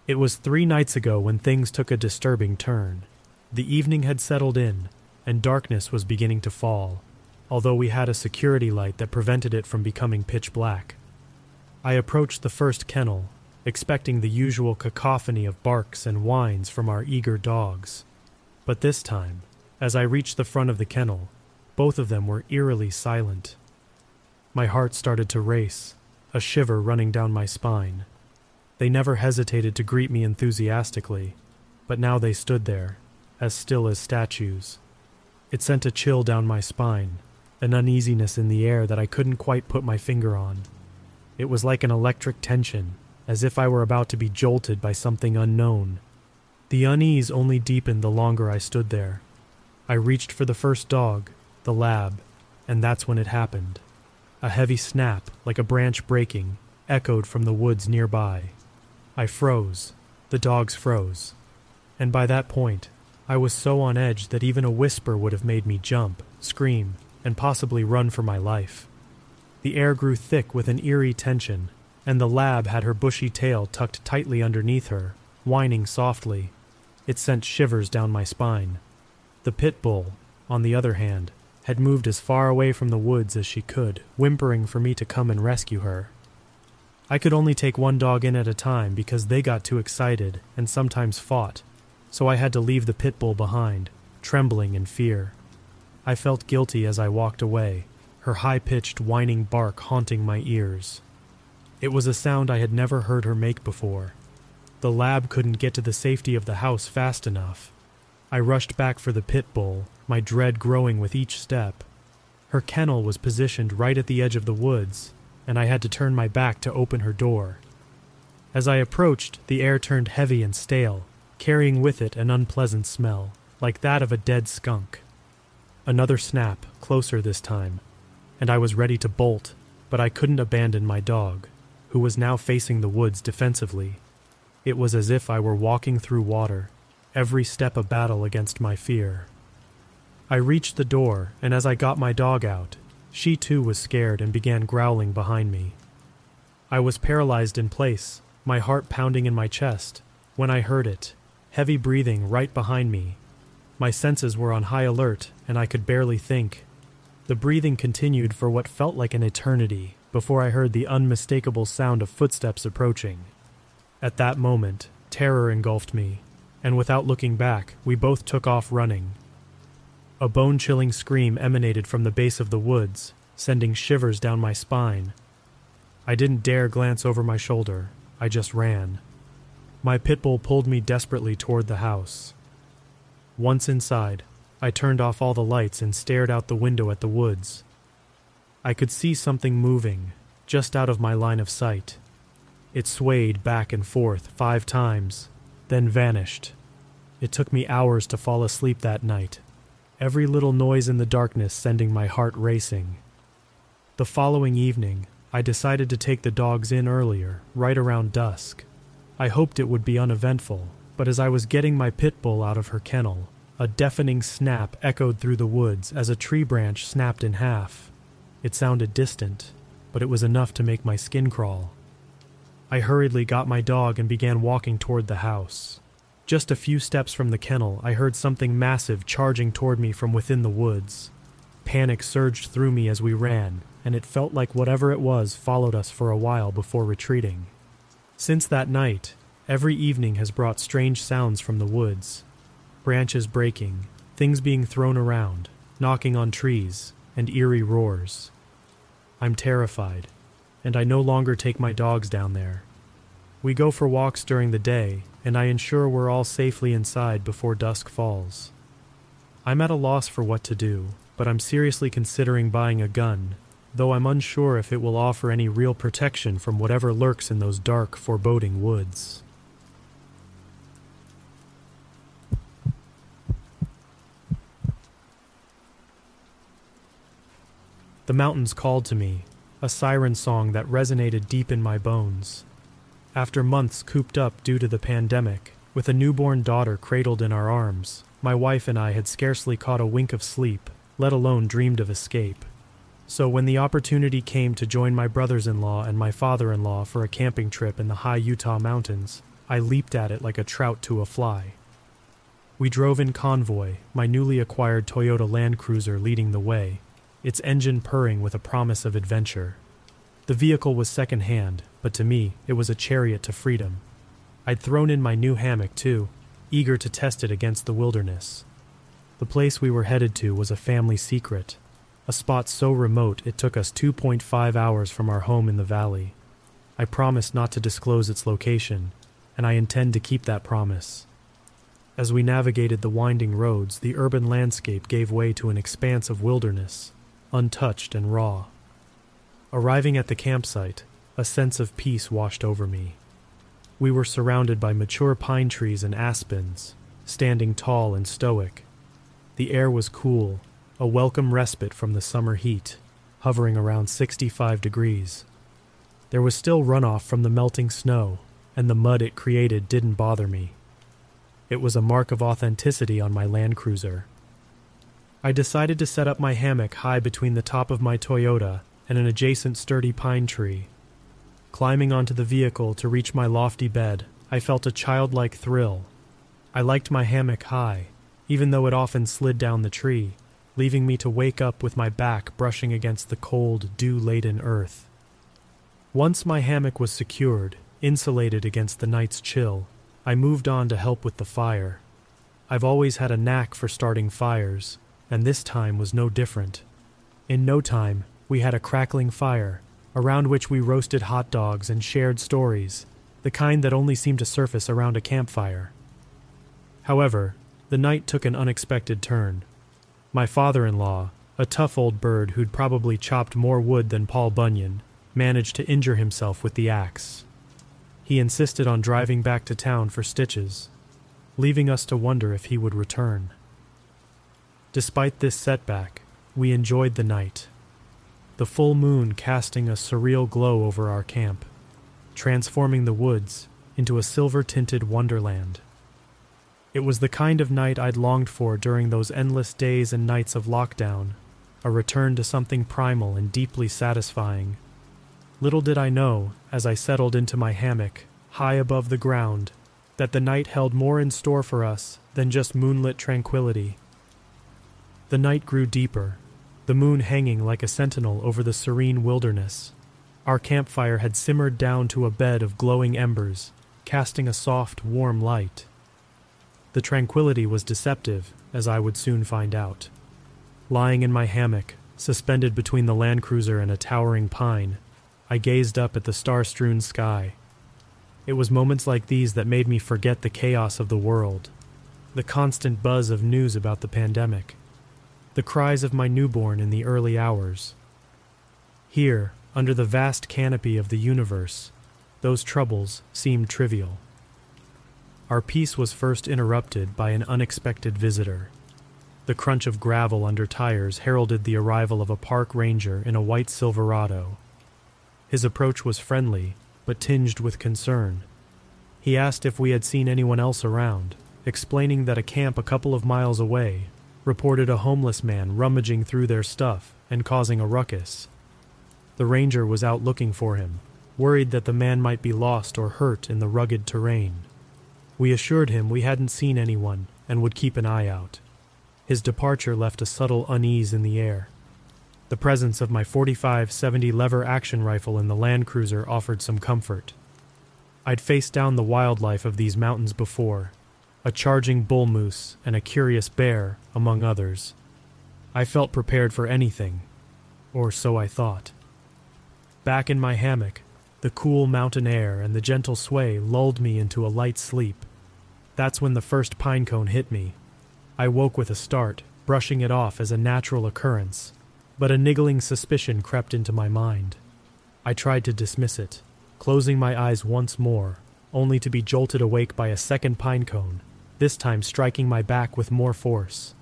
It was three nights ago when things took a disturbing turn. The evening had settled in, and darkness was beginning to fall, although we had a security light that prevented it from becoming pitch black. I approached the first kennel, expecting the usual cacophony of barks and whines from our eager dogs. But this time, as I reached the front of the kennel, both of them were eerily silent. My heart started to race, a shiver running down my spine. They never hesitated to greet me enthusiastically, but now they stood there, as still as statues. It sent a chill down my spine, an uneasiness in the air that I couldn't quite put my finger on. It was like an electric tension, as if I were about to be jolted by something unknown. The unease only deepened the longer I stood there. I reached for the first dog, the lab, and that's when it happened. A heavy snap, like a branch breaking, echoed from the woods nearby. I froze, the dogs froze. And by that point, I was so on edge that even a whisper would have made me jump, scream, and possibly run for my life. The air grew thick with an eerie tension, and the lab had her bushy tail tucked tightly underneath her, whining softly. It sent shivers down my spine. The pit bull, on the other hand, had moved as far away from the woods as she could, whimpering for me to come and rescue her. I could only take one dog in at a time because they got too excited and sometimes fought, so I had to leave the pit bull behind, trembling in fear. I felt guilty as I walked away, her high pitched whining bark haunting my ears. It was a sound I had never heard her make before. The lab couldn't get to the safety of the house fast enough. I rushed back for the pit bull, my dread growing with each step. Her kennel was positioned right at the edge of the woods, and I had to turn my back to open her door. As I approached, the air turned heavy and stale, carrying with it an unpleasant smell, like that of a dead skunk. Another snap, closer this time, and I was ready to bolt, but I couldn't abandon my dog, who was now facing the woods defensively. It was as if I were walking through water, every step a battle against my fear. I reached the door, and as I got my dog out, she too was scared and began growling behind me. I was paralyzed in place, my heart pounding in my chest, when I heard it, heavy breathing right behind me. My senses were on high alert, and I could barely think. The breathing continued for what felt like an eternity before I heard the unmistakable sound of footsteps approaching. At that moment, terror engulfed me, and without looking back, we both took off running. A bone chilling scream emanated from the base of the woods, sending shivers down my spine. I didn't dare glance over my shoulder, I just ran. My pit bull pulled me desperately toward the house. Once inside, I turned off all the lights and stared out the window at the woods. I could see something moving, just out of my line of sight. It swayed back and forth five times, then vanished. It took me hours to fall asleep that night, every little noise in the darkness sending my heart racing. The following evening, I decided to take the dogs in earlier, right around dusk. I hoped it would be uneventful, but as I was getting my pit bull out of her kennel, a deafening snap echoed through the woods as a tree branch snapped in half. It sounded distant, but it was enough to make my skin crawl. I hurriedly got my dog and began walking toward the house. Just a few steps from the kennel, I heard something massive charging toward me from within the woods. Panic surged through me as we ran, and it felt like whatever it was followed us for a while before retreating. Since that night, every evening has brought strange sounds from the woods, branches breaking, things being thrown around, knocking on trees, and eerie roars. I'm terrified, and I no longer take my dogs down there. We go for walks during the day, and I ensure we're all safely inside before dusk falls. I'm at a loss for what to do, but I'm seriously considering buying a gun, though I'm unsure if it will offer any real protection from whatever lurks in those dark, foreboding woods. The mountains called to me, a siren song that resonated deep in my bones. After months cooped up due to the pandemic, with a newborn daughter cradled in our arms, my wife and I had scarcely caught a wink of sleep, let alone dreamed of escape. So when the opportunity came to join my brothers in law and my father in law for a camping trip in the high Utah mountains, I leaped at it like a trout to a fly. We drove in convoy, my newly acquired Toyota Land Cruiser leading the way, its engine purring with a promise of adventure. The vehicle was second-hand, but to me, it was a chariot to freedom. I'd thrown in my new hammock, too, eager to test it against the wilderness. The place we were headed to was a family secret, a spot so remote it took us 2.5 hours from our home in the valley. I promised not to disclose its location, and I intend to keep that promise. As we navigated the winding roads, the urban landscape gave way to an expanse of wilderness, untouched and raw. Arriving at the campsite, a sense of peace washed over me. We were surrounded by mature pine trees and aspens, standing tall and stoic. The air was cool, a welcome respite from the summer heat, hovering around 65 degrees. There was still runoff from the melting snow, and the mud it created didn't bother me. It was a mark of authenticity on my Land Cruiser. I decided to set up my hammock high between the top of my Toyota and an adjacent sturdy pine tree. Climbing onto the vehicle to reach my lofty bed, I felt a childlike thrill. I liked my hammock high, even though it often slid down the tree, leaving me to wake up with my back brushing against the cold, dew laden earth. Once my hammock was secured, insulated against the night's chill, I moved on to help with the fire. I've always had a knack for starting fires, and this time was no different. In no time, we had a crackling fire, around which we roasted hot dogs and shared stories, the kind that only seem to surface around a campfire. However, the night took an unexpected turn. My father in law, a tough old bird who'd probably chopped more wood than Paul Bunyan, managed to injure himself with the axe. He insisted on driving back to town for stitches, leaving us to wonder if he would return. Despite this setback, we enjoyed the night, the full moon casting a surreal glow over our camp, transforming the woods into a silver tinted wonderland. It was the kind of night I'd longed for during those endless days and nights of lockdown, a return to something primal and deeply satisfying. Little did I know, as I settled into my hammock, high above the ground, that the night held more in store for us than just moonlit tranquility. The night grew deeper, the moon hanging like a sentinel over the serene wilderness. Our campfire had simmered down to a bed of glowing embers, casting a soft, warm light. The tranquility was deceptive, as I would soon find out. Lying in my hammock, suspended between the Land Cruiser and a towering pine, I gazed up at the star strewn sky. It was moments like these that made me forget the chaos of the world, the constant buzz of news about the pandemic, the cries of my newborn in the early hours. Here, under the vast canopy of the universe, those troubles seemed trivial. Our peace was first interrupted by an unexpected visitor. The crunch of gravel under tires heralded the arrival of a park ranger in a white Silverado. His approach was friendly, but tinged with concern. He asked if we had seen anyone else around, explaining that a camp a couple of miles away reported a homeless man rummaging through their stuff and causing a ruckus. The ranger was out looking for him, worried that the man might be lost or hurt in the rugged terrain. We assured him we hadn't seen anyone and would keep an eye out. His departure left a subtle unease in the air. The presence of my 45 70 lever action rifle in the Land Cruiser offered some comfort. I'd faced down the wildlife of these mountains before a charging bull moose, and a curious bear, among others. I felt prepared for anything, or so I thought. Back in my hammock, the cool mountain air and the gentle sway lulled me into a light sleep. That's when the first pine cone hit me. I woke with a start, brushing it off as a natural occurrence, but a niggling suspicion crept into my mind. I tried to dismiss it, closing my eyes once more, only to be jolted awake by a second pine cone this time striking my back with more force.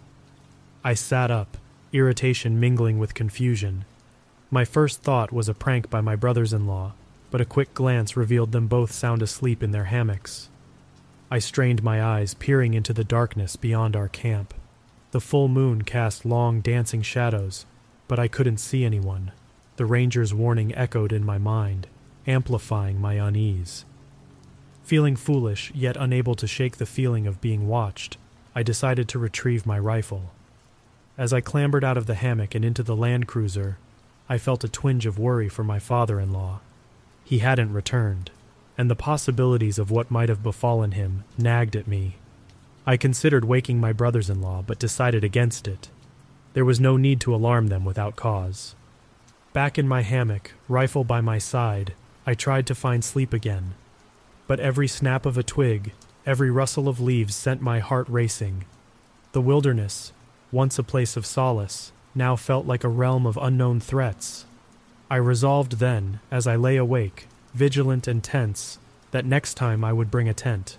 I sat up, irritation mingling with confusion. My first thought was a prank by my brothers in law, but a quick glance revealed them both sound asleep in their hammocks. I strained my eyes, peering into the darkness beyond our camp. The full moon cast long, dancing shadows, but I couldn't see anyone. The ranger's warning echoed in my mind, amplifying my unease. Feeling foolish, yet unable to shake the feeling of being watched, I decided to retrieve my rifle. As I clambered out of the hammock and into the Land Cruiser, I felt a twinge of worry for my father in law. He hadn't returned, and the possibilities of what might have befallen him nagged at me. I considered waking my brothers in law, but decided against it. There was no need to alarm them without cause. Back in my hammock, rifle by my side, I tried to find sleep again, but every snap of a twig, every rustle of leaves sent my heart racing. The wilderness, once a place of solace, now felt like a realm of unknown threats. I resolved then, as I lay awake, vigilant and tense, that next time I would bring a tent.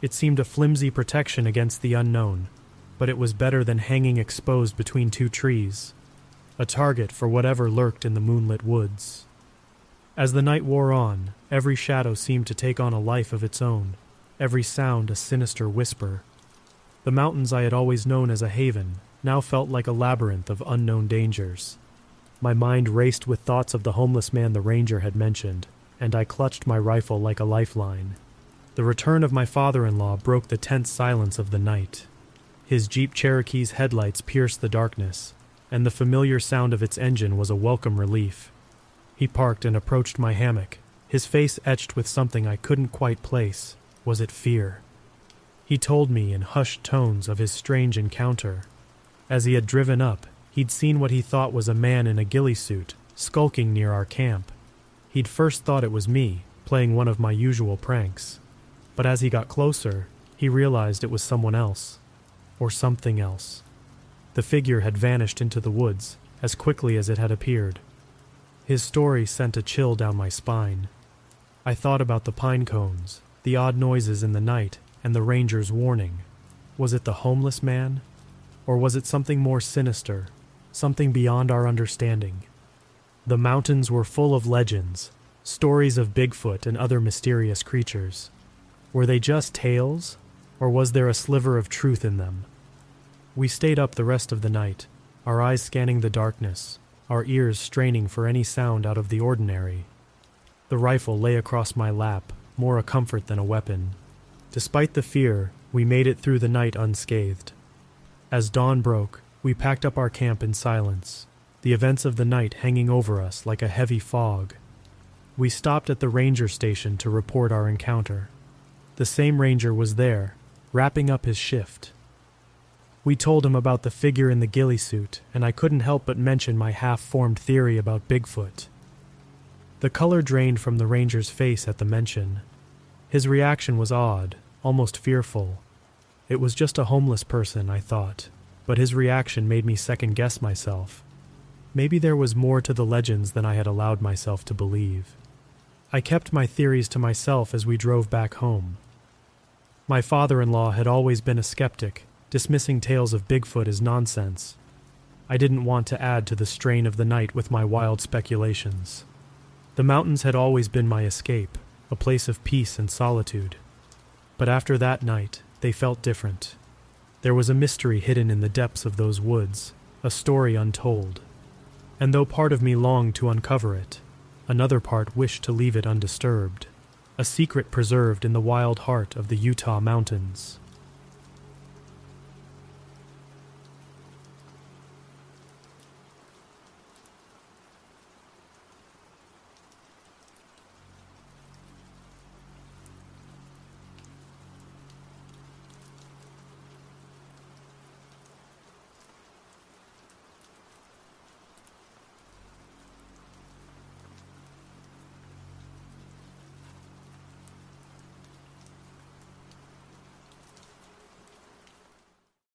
It seemed a flimsy protection against the unknown, but it was better than hanging exposed between two trees, a target for whatever lurked in the moonlit woods. As the night wore on, every shadow seemed to take on a life of its own, every sound a sinister whisper. The mountains I had always known as a haven now felt like a labyrinth of unknown dangers. My mind raced with thoughts of the homeless man the ranger had mentioned, and I clutched my rifle like a lifeline. The return of my father in law broke the tense silence of the night. His Jeep Cherokee's headlights pierced the darkness, and the familiar sound of its engine was a welcome relief. He parked and approached my hammock, his face etched with something I couldn't quite place. Was it fear? He told me in hushed tones of his strange encounter. As he had driven up, he'd seen what he thought was a man in a ghillie suit skulking near our camp. He'd first thought it was me, playing one of my usual pranks. But as he got closer, he realized it was someone else. Or something else. The figure had vanished into the woods as quickly as it had appeared. His story sent a chill down my spine. I thought about the pine cones, the odd noises in the night, and the ranger's warning. Was it the homeless man? Or was it something more sinister, something beyond our understanding? The mountains were full of legends, stories of Bigfoot and other mysterious creatures. Were they just tales, or was there a sliver of truth in them? We stayed up the rest of the night, our eyes scanning the darkness, our ears straining for any sound out of the ordinary. The rifle lay across my lap, more a comfort than a weapon. Despite the fear, we made it through the night unscathed. As dawn broke, we packed up our camp in silence, the events of the night hanging over us like a heavy fog. We stopped at the ranger station to report our encounter. The same ranger was there, wrapping up his shift. We told him about the figure in the ghillie suit, and I couldn't help but mention my half formed theory about Bigfoot. The color drained from the ranger's face at the mention. His reaction was odd, almost fearful. It was just a homeless person, I thought, but his reaction made me second guess myself. Maybe there was more to the legends than I had allowed myself to believe. I kept my theories to myself as we drove back home. My father in law had always been a skeptic dismissing tales of Bigfoot as nonsense. I didn't want to add to the strain of the night with my wild speculations. The mountains had always been my escape, a place of peace and solitude. But after that night, they felt different. There was a mystery hidden in the depths of those woods, a story untold. And though part of me longed to uncover it, another part wished to leave it undisturbed, a secret preserved in the wild heart of the Utah mountains.